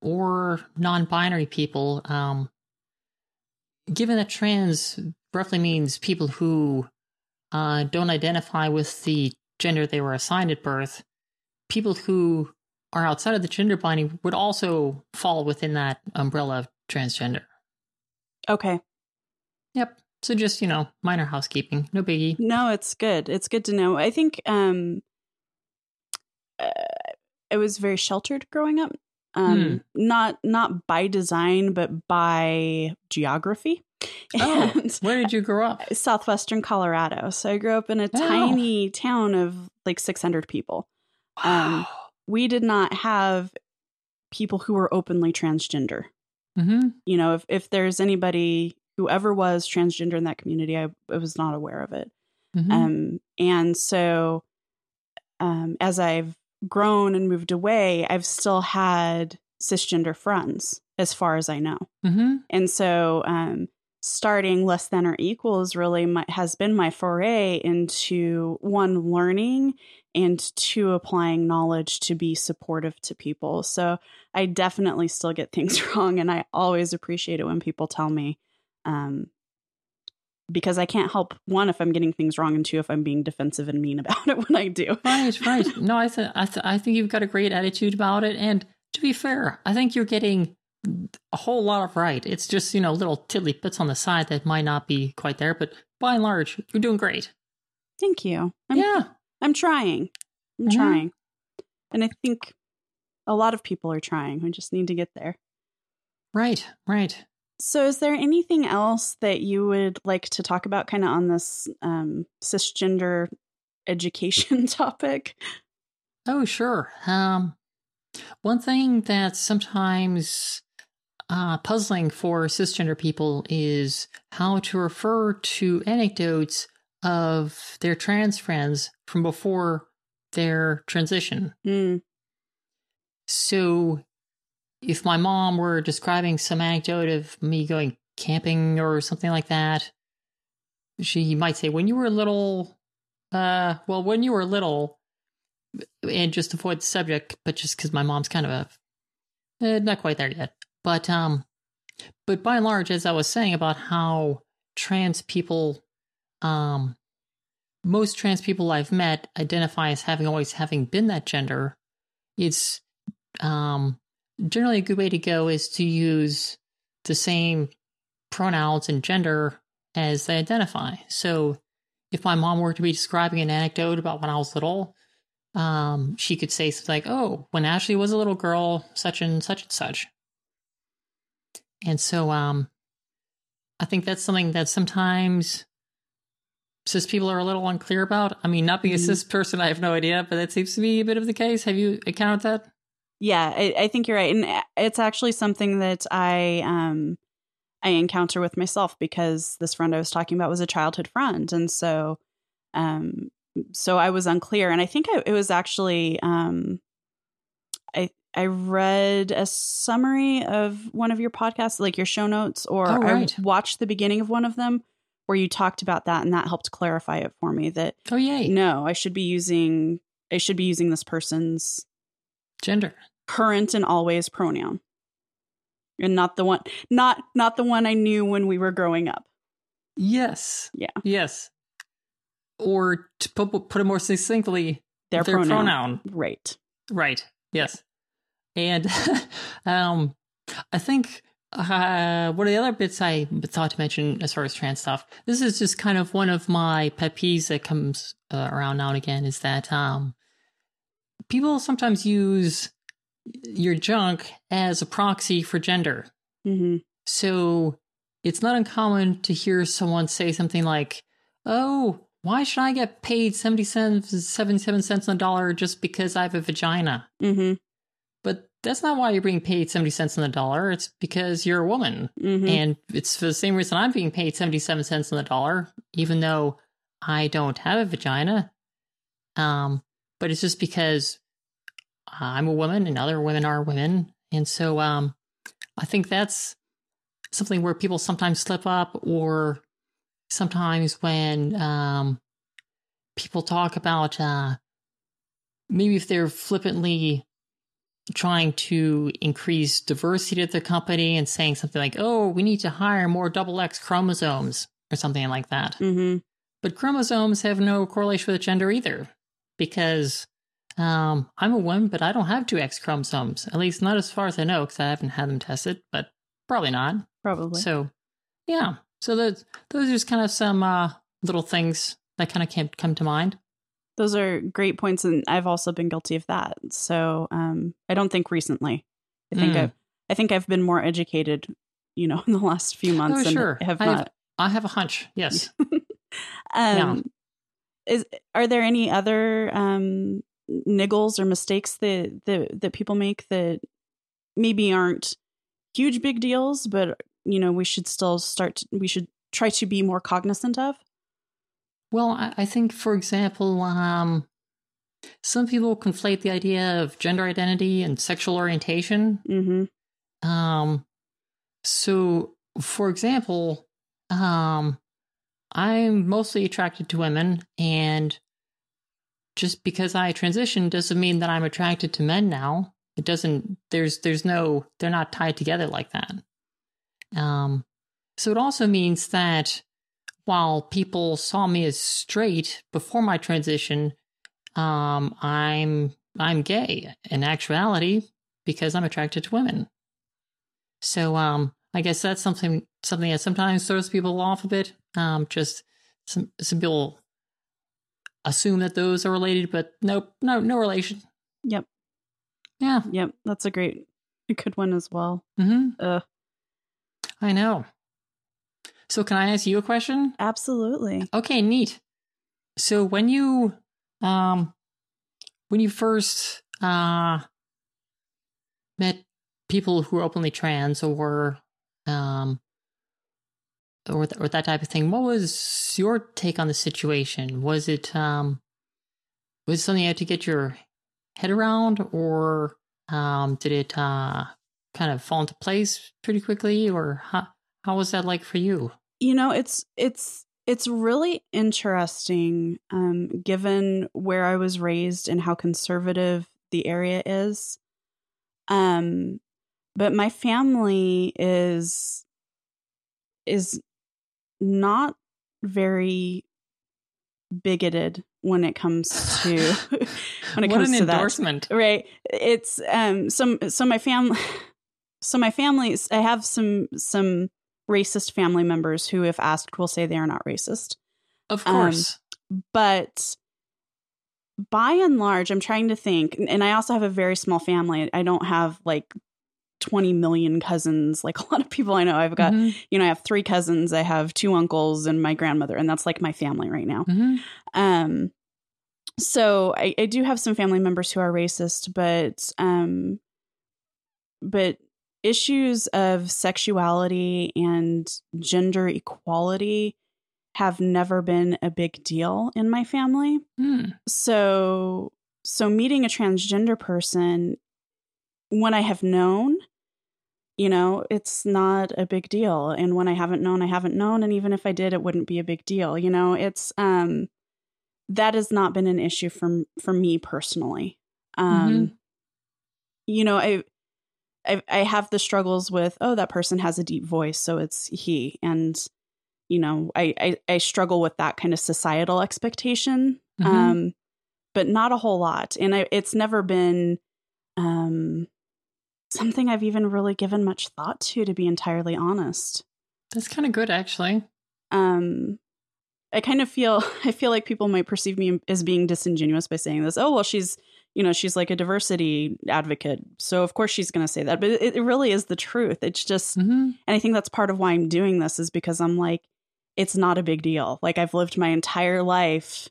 or non binary people. Um, given that trans roughly means people who uh, don't identify with the gender they were assigned at birth, people who are outside of the gender binary would also fall within that umbrella of transgender. okay Yep. So just, you know, minor housekeeping. No biggie. No, it's good. It's good to know. I think um uh, I was very sheltered growing up. Um not not by design but by geography. Oh, And where did you grow up? southwestern Colorado. So I grew up in a Wow. tiny town of like 600 people. Um, We did not have people who were openly transgender. hmm You know, if, if there's anybody who ever was transgender in that community, I, I was not aware of it. hmm Um, and so um, as I've grown and moved away, I've still had cisgender friends as far as I know. hmm And so um, starting less than or equals really my, has been my foray into one, learning and two, applying knowledge to be supportive to people. So I definitely still get things wrong. And I always appreciate it when people tell me. Um, because I can't help one if I'm getting things wrong, and two if I'm being defensive and mean about it when I do. Right, right. No, I, th- I, th- I think you've got a great attitude about it. And to be fair, I think you're getting a whole lot of right. It's just, you know, little tiddly bits on the side that might not be quite there. But by and large, you're doing great. Thank you. I'm, yeah. I'm trying. I'm Mhm. trying. And I think a lot of people are trying. We just need to get there. Right, right. So, is there anything else that you would like to talk about kind of on this um, cisgender education topic? Oh, sure. Um, one thing that's sometimes uh, puzzling for cisgender people is how to refer to anecdotes of their trans friends from before their transition. Mm, So, if my mom were describing some anecdote of me going camping or something like that, she might say, "When you were little, uh, well, when you were little," and just avoid the subject, but just because my mom's kind of a eh, not quite there yet. But um, but by and large, as I was saying about how trans people, um, most trans people I've met identify as having always having been that gender. It's um, generally a good way to go is to use the same pronouns and gender as they identify. So if my mom were to be describing an anecdote about when I was little, um, she could say something like, "Oh, when Ashley was a little girl, such and such and such." And so, um, I think that's something that sometimes cis people are a little unclear about. I mean, not being a cis person, I have no idea, but that seems to be a bit of the case. Have you encountered that? Yeah, I, I think you're right, and uh, it's actually something that I um, I encounter with myself because this friend I was talking about was a childhood friend, and so um, so I was unclear, and I think I, it was actually um, I I read a summary of one of your podcasts, like your show notes, or Oh, right. I watched the beginning of one of them where you talked about that, and that helped clarify it for me that Oh, yay. no, I should be using I should be using this person's Gender. Current and always pronoun, and not the one not not the one I knew when we were growing up. Yes. Yeah. Yes. Or to put, put it more succinctly, Their, their pronoun. pronoun. right? Right. Yes. And um, I think uh, one of the other bits I thought to mention as far as trans stuff, this is just kind of one of my pet peeves that comes uh, around now and again is that um, people sometimes use your junk as a proxy for gender. hmm So it's not uncommon to hear someone say something like, Oh, why should I get paid 70 cents, 77 cents on the dollar just because I have a vagina? hmm But that's not why you're being paid 70 cents on the dollar. It's because you're a woman. hmm And it's for the same reason I'm being paid 77 cents on the dollar, even though I don't have a vagina. Um, but it's just because I'm a woman and other women are women. And so um, I think that's something where people sometimes slip up, or sometimes when um, people talk about uh, maybe if they're flippantly trying to increase diversity at the company and saying something like, oh, we need to hire more double X chromosomes or something like that. hmm But chromosomes have no correlation with gender either because um, I'm a woman, but I don't have two X chromosomes, at least not as far as I know because I haven't had them tested, but probably not. Probably. So, yeah. So those, those are just kind of some uh, little things that kind of came, come to mind. Those are great points, and I've also been guilty of that. So um, I don't think recently. I think Mm. I've I think I've been more educated you know, in the last few months Oh, and sure. have I have- not. I have a hunch. Yes. Um, Is are there any other um, niggles or mistakes that, that that people make that maybe aren't huge big deals, but you know we should still start. To, we should try to be more cognizant of. Well, I, I think, for example, um, some people conflate the idea of gender identity and sexual orientation. Mm-hmm. Um, so, for example, um, I'm mostly attracted to women, and just because I transitioned doesn't mean that I'm attracted to men now. It doesn't. There's there's no. They're not tied together like that. Um, so it also means that while people saw me as straight before my transition, um, I'm I'm gay in actuality because I'm attracted to women. So um, I guess that's something something that sometimes throws people off a bit. Um, just some some people assume that those are related, but nope, no no relation. Yep. Yeah. Yep. That's a great, a good one as well. hmm Uh, I know. So can I ask you a question? absolutely. Okay, neat. So when you um when you first uh met people who were openly trans or um or, th- or that type of thing, what was your take on the situation? Was it um was it something you had to get your head around or um did it uh kind of fall into place pretty quickly or how how was that like for you? you know it's it's it's really interesting um given where i was raised and how conservative the area is um but my family is is not very bigoted when it comes to when it what comes to that endorsement. right it's um some so my family so my family i have some some racist family members who if asked will say they are not racist Of Um, course. but by and large i'm trying to think and i also have a very small family i don't have like 20 million cousins like a lot of people i know i've got Mhm, you know i have three cousins i have two uncles and my grandmother and that's like my family right now mhm. um, so I, I do have some family members who are racist, but um, but issues of sexuality and gender equality have never been a big deal in my family. Hmm. So so meeting a transgender person when I have known, you know, it's not a big deal. And when I haven't known, I haven't known. And even if I did, it wouldn't be a big deal. You know, it's um that has not been an issue for for me personally. Um you know, I I I have the struggles with, oh, that person has a deep voice, so it's he. And, you know, I I, I struggle with that kind of societal expectation. Mhm. Um but not a whole lot. And I, it's never been um, something I've even really given much thought to, to be entirely honest. That's kind of good, actually. Um, I kind of feel I feel like people might perceive me as being disingenuous by saying this. Oh well, she's you know she's like a diversity advocate, so of course she's going to say that. But it, it really is the truth. It's just, hmm and I think that's part of why I'm doing this is because I'm like, it's not a big deal. Like I've lived my entire life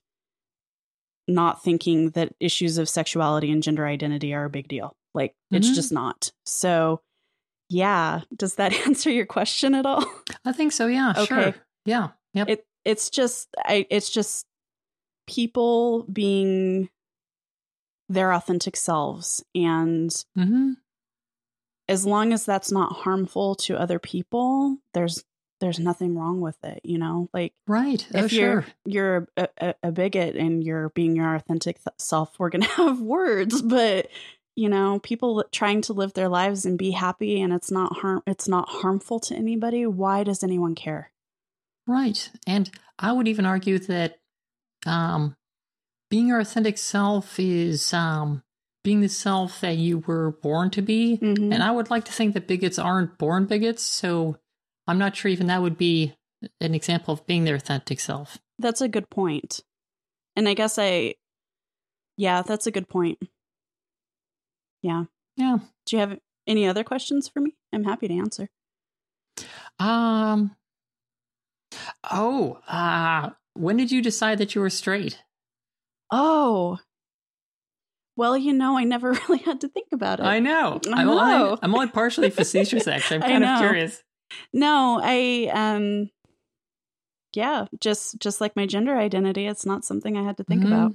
not thinking that issues of sexuality and gender identity are a big deal. Like it's Mhm. just not. So yeah, does that answer your question at all? I think so. Yeah. Okay. Sure. Yeah. Yep. It it's just I it's just people being their authentic selves and hmm as long as that's not harmful to other people, there's there's nothing wrong with it, you know? Like Right. oh, if you're sure. you're a, a, a bigot and you're being your authentic th- self, we're gonna have words, but you know, people trying to live their lives and be happy, and it's not harm, it's not harmful to anybody. Why does anyone care? Right. And I would even argue that um, being your authentic self is um, being the self that you were born to be. Mhm. And I would like to think that bigots aren't born bigots. So I'm not sure even that would be an example of being their authentic self. That's a good point, and I guess I, yeah, that's a good point. Yeah. Yeah. Do you have any other questions for me? I'm happy to answer. Um. Oh, uh, when did you decide that you were straight? Oh. Well, you know, I never really had to think about it. I know. I I'm only. I'm only partially facetious. Actually, I'm kind of curious. No, I um yeah, just just like my gender identity, it's not something I had to think Mhm. about.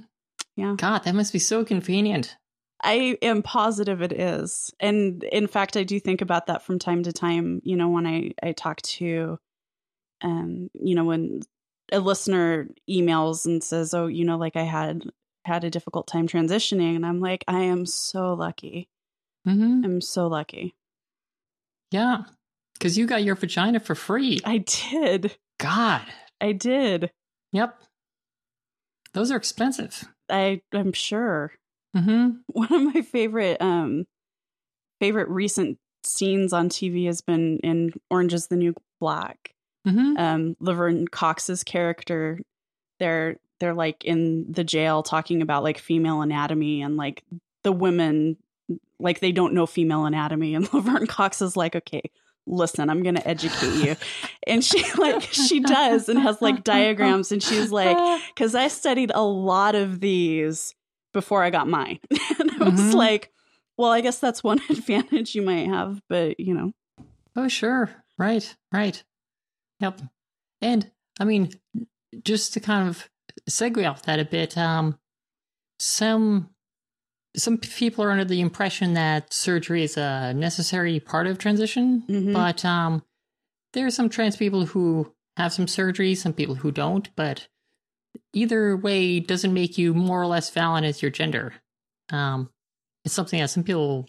Yeah. God, that must be so convenient. I am positive it is. And in fact, I do think about that from time to time, you know, when I I talk to um, you know, when a listener emails and says, "Oh, you know, like I had had a difficult time transitioning." And I'm like, "I am so lucky. hmm I'm so lucky." Yeah, because you got your vagina for free. I did. God. I did. Yep. Those are expensive. I I'm sure. Hmm one of my favorite um favorite recent scenes on TV has been in Orange is the New Black. hmm Um Laverne Cox's character they're they're like in the jail talking about like female anatomy and like the women like they don't know female anatomy. And Laverne Cox is like okay listen I'm going to educate you. And she like she does and has like diagrams and she's like because I studied a lot of these before I got mine. and I was Mhm. like, well, I guess that's one advantage you might have, but you know, Oh, sure. Right, right. Yep. And I mean, just to kind of segue off that a bit, um, some some people are under the impression that surgery is a necessary part of transition, Mhm. but um, there are some trans people who have some surgery, some people who don't. But either way doesn't make you more or less valid as your gender. Um, it's something that some people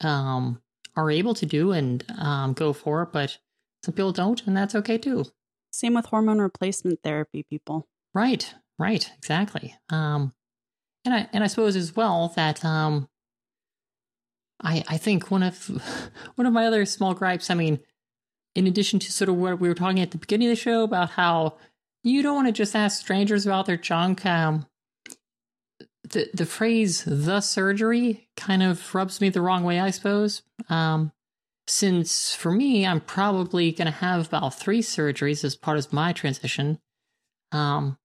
um, are able to do and um, go for, but some people don't, and that's okay too. same with hormone replacement therapy people. Right, right, exactly. Um, and I and I suppose as well that um, I I think one of one of my other small gripes. I mean, in addition to sort of what we were talking at the beginning of the show about how you don't want to just ask strangers about their junk. Um, the the phrase "the surgery" kind of rubs me the wrong way, I suppose. Um, since for me, I'm probably going to have about three surgeries as part of my transition. Um,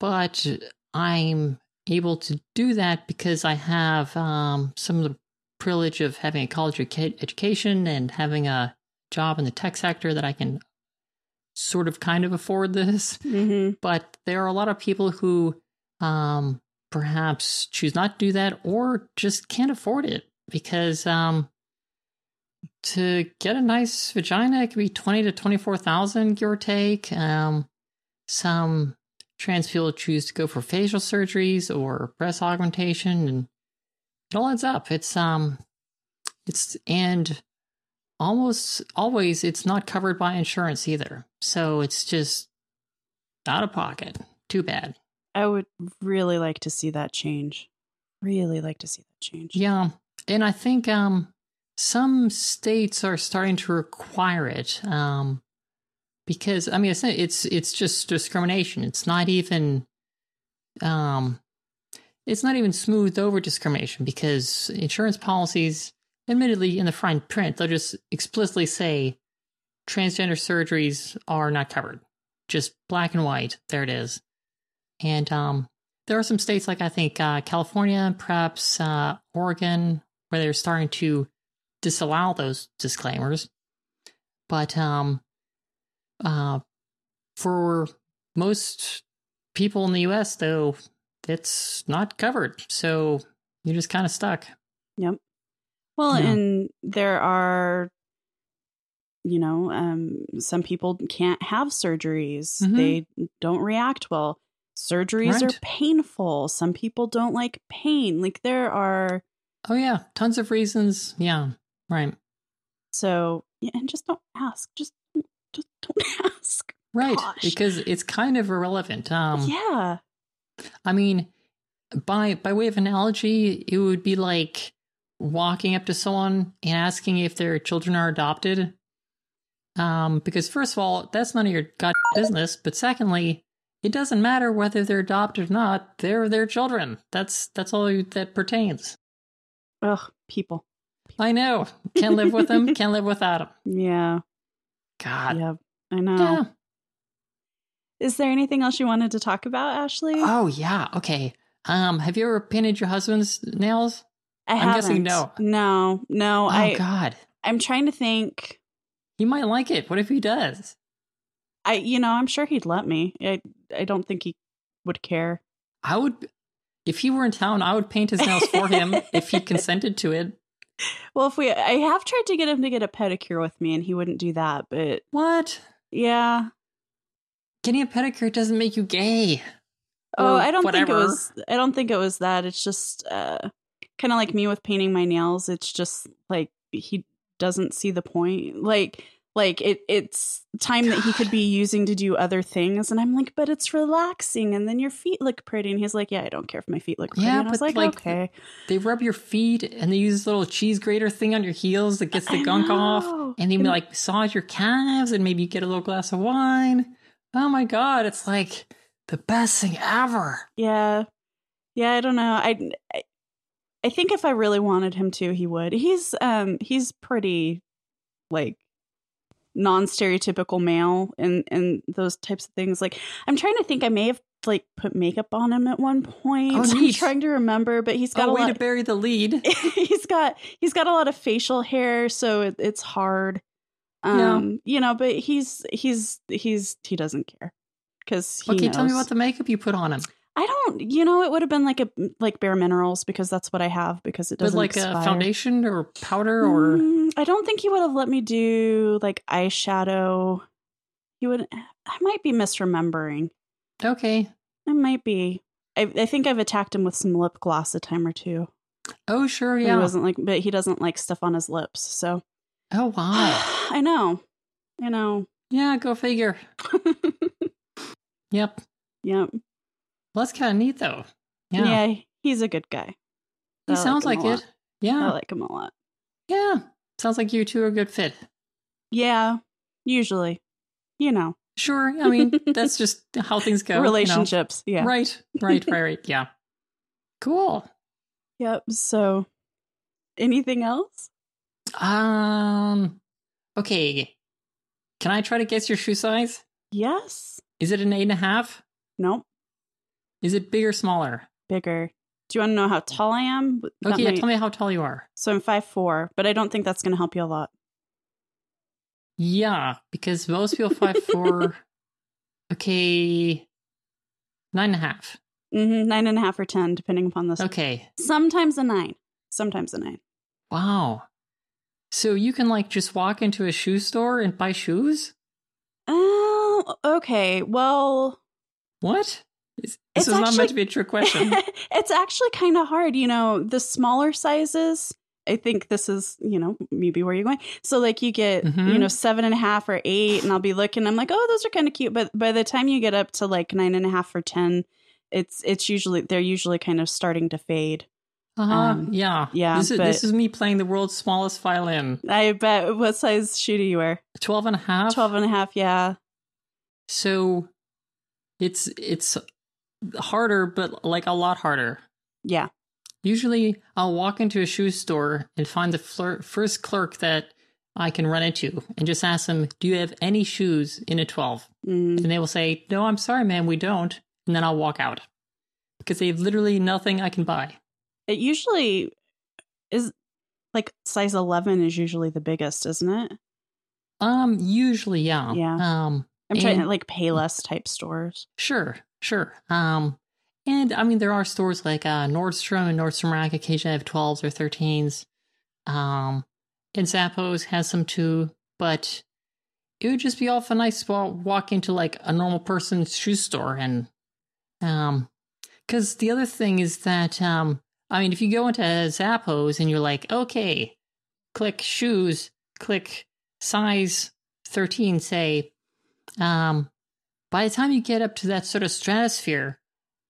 but I'm able to do that because I have um, some of the privilege of having a college edu- education and having a job in the tech sector that I can sort of kind of afford this. Mm-hmm. But there are a lot of people who um, perhaps choose not to do that or just can't afford it because um, to get a nice vagina, it could be twenty to twenty four thousand, give or take. Um, some trans people choose to go for facial surgeries or breast augmentation, and it all adds up. It's um, it's and almost always it's not covered by insurance either, so it's just out of pocket. Too bad. I would really like to see that change. Really like to see that change. Yeah, and I think um, some states are starting to require it um, because I mean it's it's it's just discrimination. It's not even um, it's not even smoothed over discrimination because insurance policies, admittedly, in the fine print, they'll just explicitly say transgender surgeries are not covered. Just black and white. There it is. And um, there are some states like I think uh, California, perhaps uh, Oregon, where they're starting to disallow those disclaimers. But um, uh, for most people in the U.S., though, it's not covered, so you're just kind of stuck. Yep. Well, Yeah. and there are, you know, um, some people can't have surgeries. Mhm. They don't react well. Surgeries Right. are painful. Some people don't like pain. Like there are, Oh yeah, tons of reasons. Yeah, right, so yeah, and just don't ask. Just, just don't ask. right, Gosh. because it's kind of irrelevant. Um, yeah. I mean, by by way of analogy, it would be like walking up to someone and asking if their children are adopted. Um, because first of all, that's none of your god business. But secondly, it doesn't matter whether they're adopted or not. They're their children. That's that's all that pertains. Ugh, people. I know. Can't live with them. Can't live without them. Yeah. God. Yep. I know. Yeah. Is there anything else you wanted to talk about, Ashley? Oh yeah. Okay. Um, have you ever painted your husband's nails? I I'm guessing no. No, no. Oh I God. I'm trying to think. He might like it. What if he does? I you know, I'm sure he'd let me. I I don't think he would care. I would if he were in town, I would paint his nails for him if he consented to it. Well, if we I have tried to get him to get a pedicure with me and he wouldn't do that, but What? yeah. Getting a pedicure doesn't make you gay. Oh, I don't think it was I don't think it was that. It's just uh kind of like me with painting my nails. It's just like he doesn't see the point. Like like it it's time that he could be using to do other things and I'm like, "But it's relaxing and then your feet look pretty." And he's like, "Yeah, I don't care if my feet look pretty." Yeah, and I was like, like, "Okay." They rub your feet and they use this little cheese grater thing on your heels that gets the I gunk off. And they And- like massage your calves and maybe you get a little glass of wine. Oh my god, it's like the best thing ever. Yeah. Yeah, I don't know. I, I I think if I really wanted him to, he would. He's um he's pretty like non-stereotypical male and and those types of things. Like I'm trying to think I may have like put makeup on him at one point. Oh, I'm trying to remember, but he's got Oh, a way lot to bury the lead. he's got he's got a lot of facial hair, so it, it's hard. Um, you know, but he's he's he's he doesn't care because he Okay, tell me about the makeup you put on him. I don't, you know, it would have been like a like bare minerals because that's what I have because it doesn't like expire. a foundation or powder or Mm, I don't think he would have let me do like eyeshadow. He would. I might be misremembering. Okay. I might be. I, I think I've attacked him with some lip gloss a time or two. Oh sure, yeah. He wasn't like, but he doesn't like stuff on his lips. So Oh wow. I know, I know. yeah, go figure. Yep. yep. Well, that's kind of neat though. Yeah. Yeah. he's a good guy. he I sounds like lot. it. Yeah. I like him a lot. yeah. Sounds like you two are a good fit. Yeah, usually, you know, Sure. I mean, that's just how things go. you know. relationships. Yeah. Right. Right. Right. Right. Yeah. Cool. Yep. So, anything else? Um. Okay. Can I try to guess your shoe size? Yes. Is it an eight and a half? Nope. Is it big or smaller? Bigger. Do you want to know how tall I am? That Okay, yeah, might- tell me how tall you are. So I'm five four, but I don't think that's going to help you a lot. Yeah, because most people five four. Okay, nine and a half. Mm-hmm, nine and a half or ten, depending upon the. Okay, Sometimes a nine. Sometimes a nine. wow. So you can like just walk into a shoe store and buy shoes? Oh, okay. Well, What? This It's is not meant to be a trick question. it's actually kind of hard. You know, the smaller sizes. I think this is, you know, maybe where you're going. So, like, you get, Mhm. you know, seven and a half or eight, and I'll be looking. I'm like, oh, those are kind of cute. But by the time you get up to like nine and a half or ten, it's it's usually they're usually kind of starting to fade. Uh-huh. Um, yeah. yeah, This is this is me playing the world's smallest violin. I bet. What size shoe do you wear? 12 and a half. 12 and a half. Yeah. So it's it's harder, but like a lot harder. Yeah. Usually, I'll walk into a shoe store and find the flir- first clerk that I can run into and just ask them, Do you have any shoes in a 12? Mm. And they will say, No, I'm sorry, ma'am, we don't. And then I'll walk out because they have literally nothing I can buy. It usually is like size 11 is usually the biggest, isn't it? Um, usually, yeah. Yeah. Um, I'm trying And- like Payless type stores. Sure, sure. Um, and I mean, there are stores like uh, Nordstrom and Nordstrom Rack occasionally have 12s or 13s. Um, and Zappos has some too, but it would just be awful nice to walk into like a normal person's shoe store and, um, because the other thing is that, um, I mean, if you go into Zappos and you're like, okay, click shoes, click size 13, say, um, by the time you get up to that sort of stratosphere,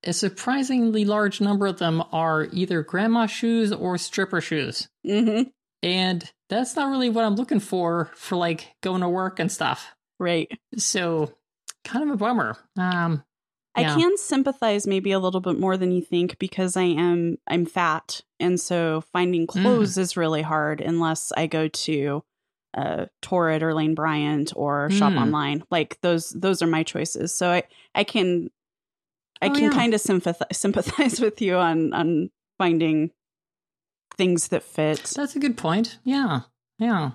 a surprisingly large number of them are either grandma shoes or stripper shoes. Mm-hmm. And that's not really what I'm looking for for like going to work and stuff. Right. So kind of a bummer. Um I Yeah. can sympathize maybe a little bit more than you think because I am I'm fat and so finding Mm. clothes is really hard unless I go to uh, Torrid or Lane Bryant or Shop Mm. Online. Like those those are my choices. So I I can I Oh, can yeah. kind of sympathize sympathize with you on on finding things that fit. That's a good point. Yeah. Yeah.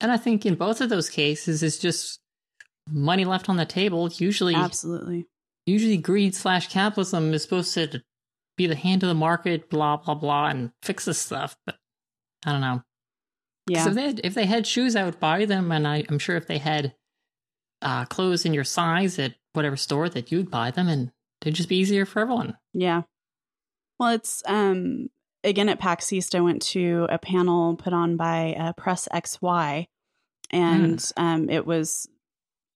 And I think in both of those cases, it's just money left on the table. Usually, Absolutely. usually greed slash capitalism is supposed to be the hand of the market, blah blah blah, and fix this stuff. But I don't know. Yeah. if they had, if they had shoes, I would buy them, and I, I'm sure if they had uh, clothes in your size at whatever store, that you'd buy them, and it'd just be easier for everyone. Yeah. Well, it's um again at PAX East. I went to a panel put on by uh, Press XY, and um, it was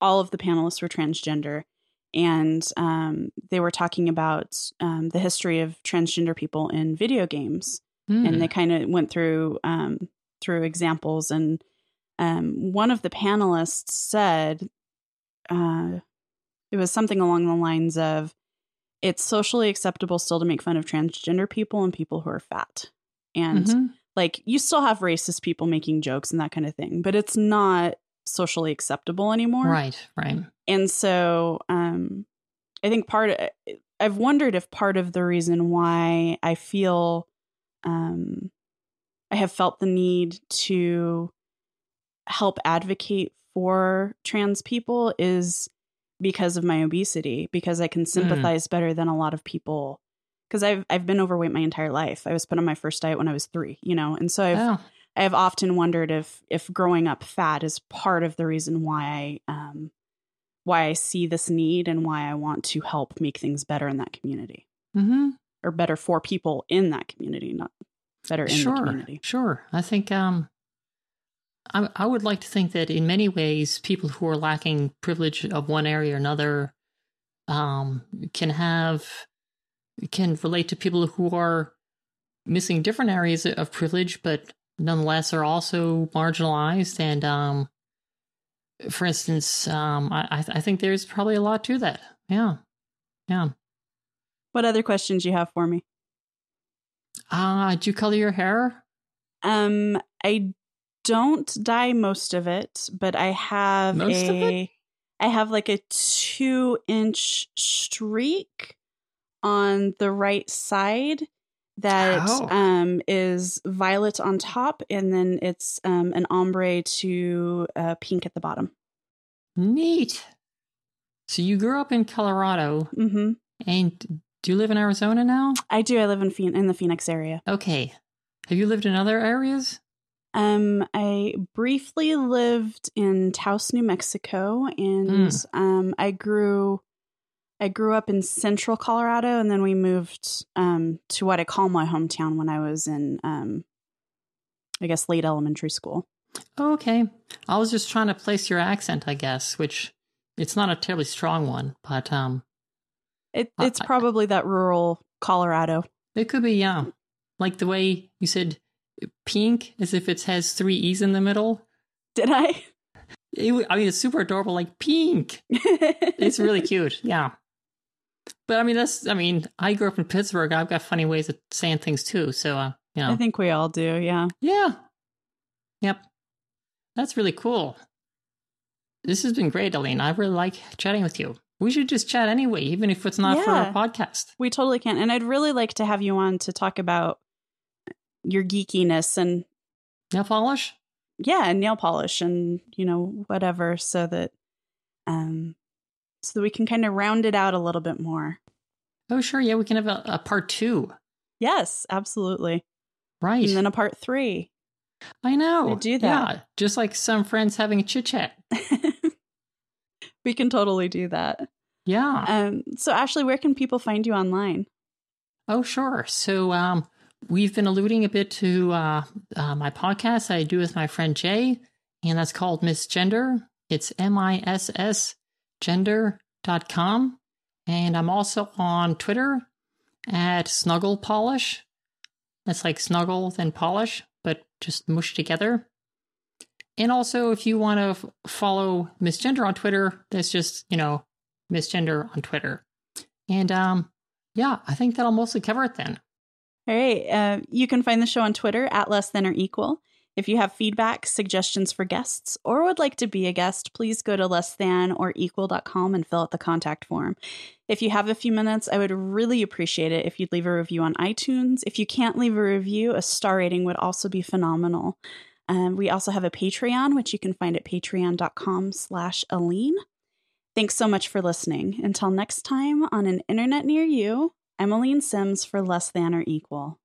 all of the panelists were transgender, and um, they were talking about um, the history of transgender people in video games, Hmm. and they kind of went through um, through examples. And um, one of the panelists said, uh, it was something along the lines of, "It's socially acceptable still to make fun of transgender people and people who are fat." And Mhm. like you still have racist people making jokes and that kind of thing, but it's not socially acceptable anymore. right, right. And so um I think part of I've wondered if part of the reason why I feel um I have felt the need to help advocate for trans people is because of my obesity because I can sympathize better than a lot of people. Because I've I've been overweight my entire life. I was put on my first diet when I was 3, you know. And so I've Oh, I've often wondered if if growing up fat is part of the reason why I um why I see this need and why I want to help make things better in that community. Hmm or better for people in that community, not better in the sure, community. sure. I think um, I I would like to think that in many ways, people who are lacking privilege of one area or another, um, can have can relate to people who are missing different areas of privilege, but nonetheless are also marginalized. And um, for instance, um, I I I think there's probably a lot to that. Yeah, yeah. What other questions you have for me? Ah, do you color your hair? Um I don't dye most of it, but I have Most of it? I have like a 2 inch streak on the right side that Oh. um is violet on top and then it's um an ombre to uh, pink at the bottom. Neat. So you grew up in Colorado, Mhm. and do you live in Arizona now? I do I live in Phoen- in the Phoenix area. Okay. Have you lived in other areas? Um, I briefly lived in Taos, New Mexico, and um, I grew, I grew up in Central Colorado, and then we moved um to what I call my hometown when I was in um, I guess late elementary school. Oh, okay. I was just trying to place your accent, I guess, which it's not a terribly strong one, but um, It, Uh, it's I- probably that rural Colorado. it could be yeah, like the way you said pink, as if it has three e's in the middle. Did I? It, I mean, it's super adorable, like pink. It's really cute, yeah. But I mean, that's I mean, I grew up in Pittsburgh. I've got funny ways of saying things too, so uh, you know. I think we all do. Yeah. Yeah. Yep. That's really cool. This has been great, Aleen. I really like chatting with you. We should just chat anyway, even if it's not for Yeah. a podcast. We totally can. And I'd really like to have you on to talk about your geekiness and Nail polish? yeah, and nail polish and, you know, whatever so that um so that we can kind of round it out a little bit more. Oh, sure. Yeah, we can have a, a part two. Yes, absolutely. Right. And then a part 3. I know. we do that. Yeah. Just like some friends having a chit chat. we can totally do that. Yeah. Um so Ashley, where can people find you online? Oh, sure. So, um, we've been alluding a bit to uh, uh, my podcast I do with my friend Jay, and that's called Miss Gender. It's M I S S gender.com. And I'm also on Twitter at Snuggle Polish. That's like snuggle then polish, but just mushed together. And also, if you want to f- follow Miss Gender on Twitter, that's just, you know, Miss Gender on Twitter. And um, yeah, I think that'll mostly cover it then. All right. Uh, you can find the show on Twitter at less than or equal. If you have feedback, suggestions for guests, or would like to be a guest, please go to less than or equal.com and fill out the contact form. If you have a few minutes, I would really appreciate it if you'd leave a review on iTunes. If you can't leave a review, a star rating would also be phenomenal. Um, we also have a Patreon, which you can find at patreon.com slash Aleen. Thanks so much for listening. Until next time on an internet near you, Aleen Simms for Less Than or Equal.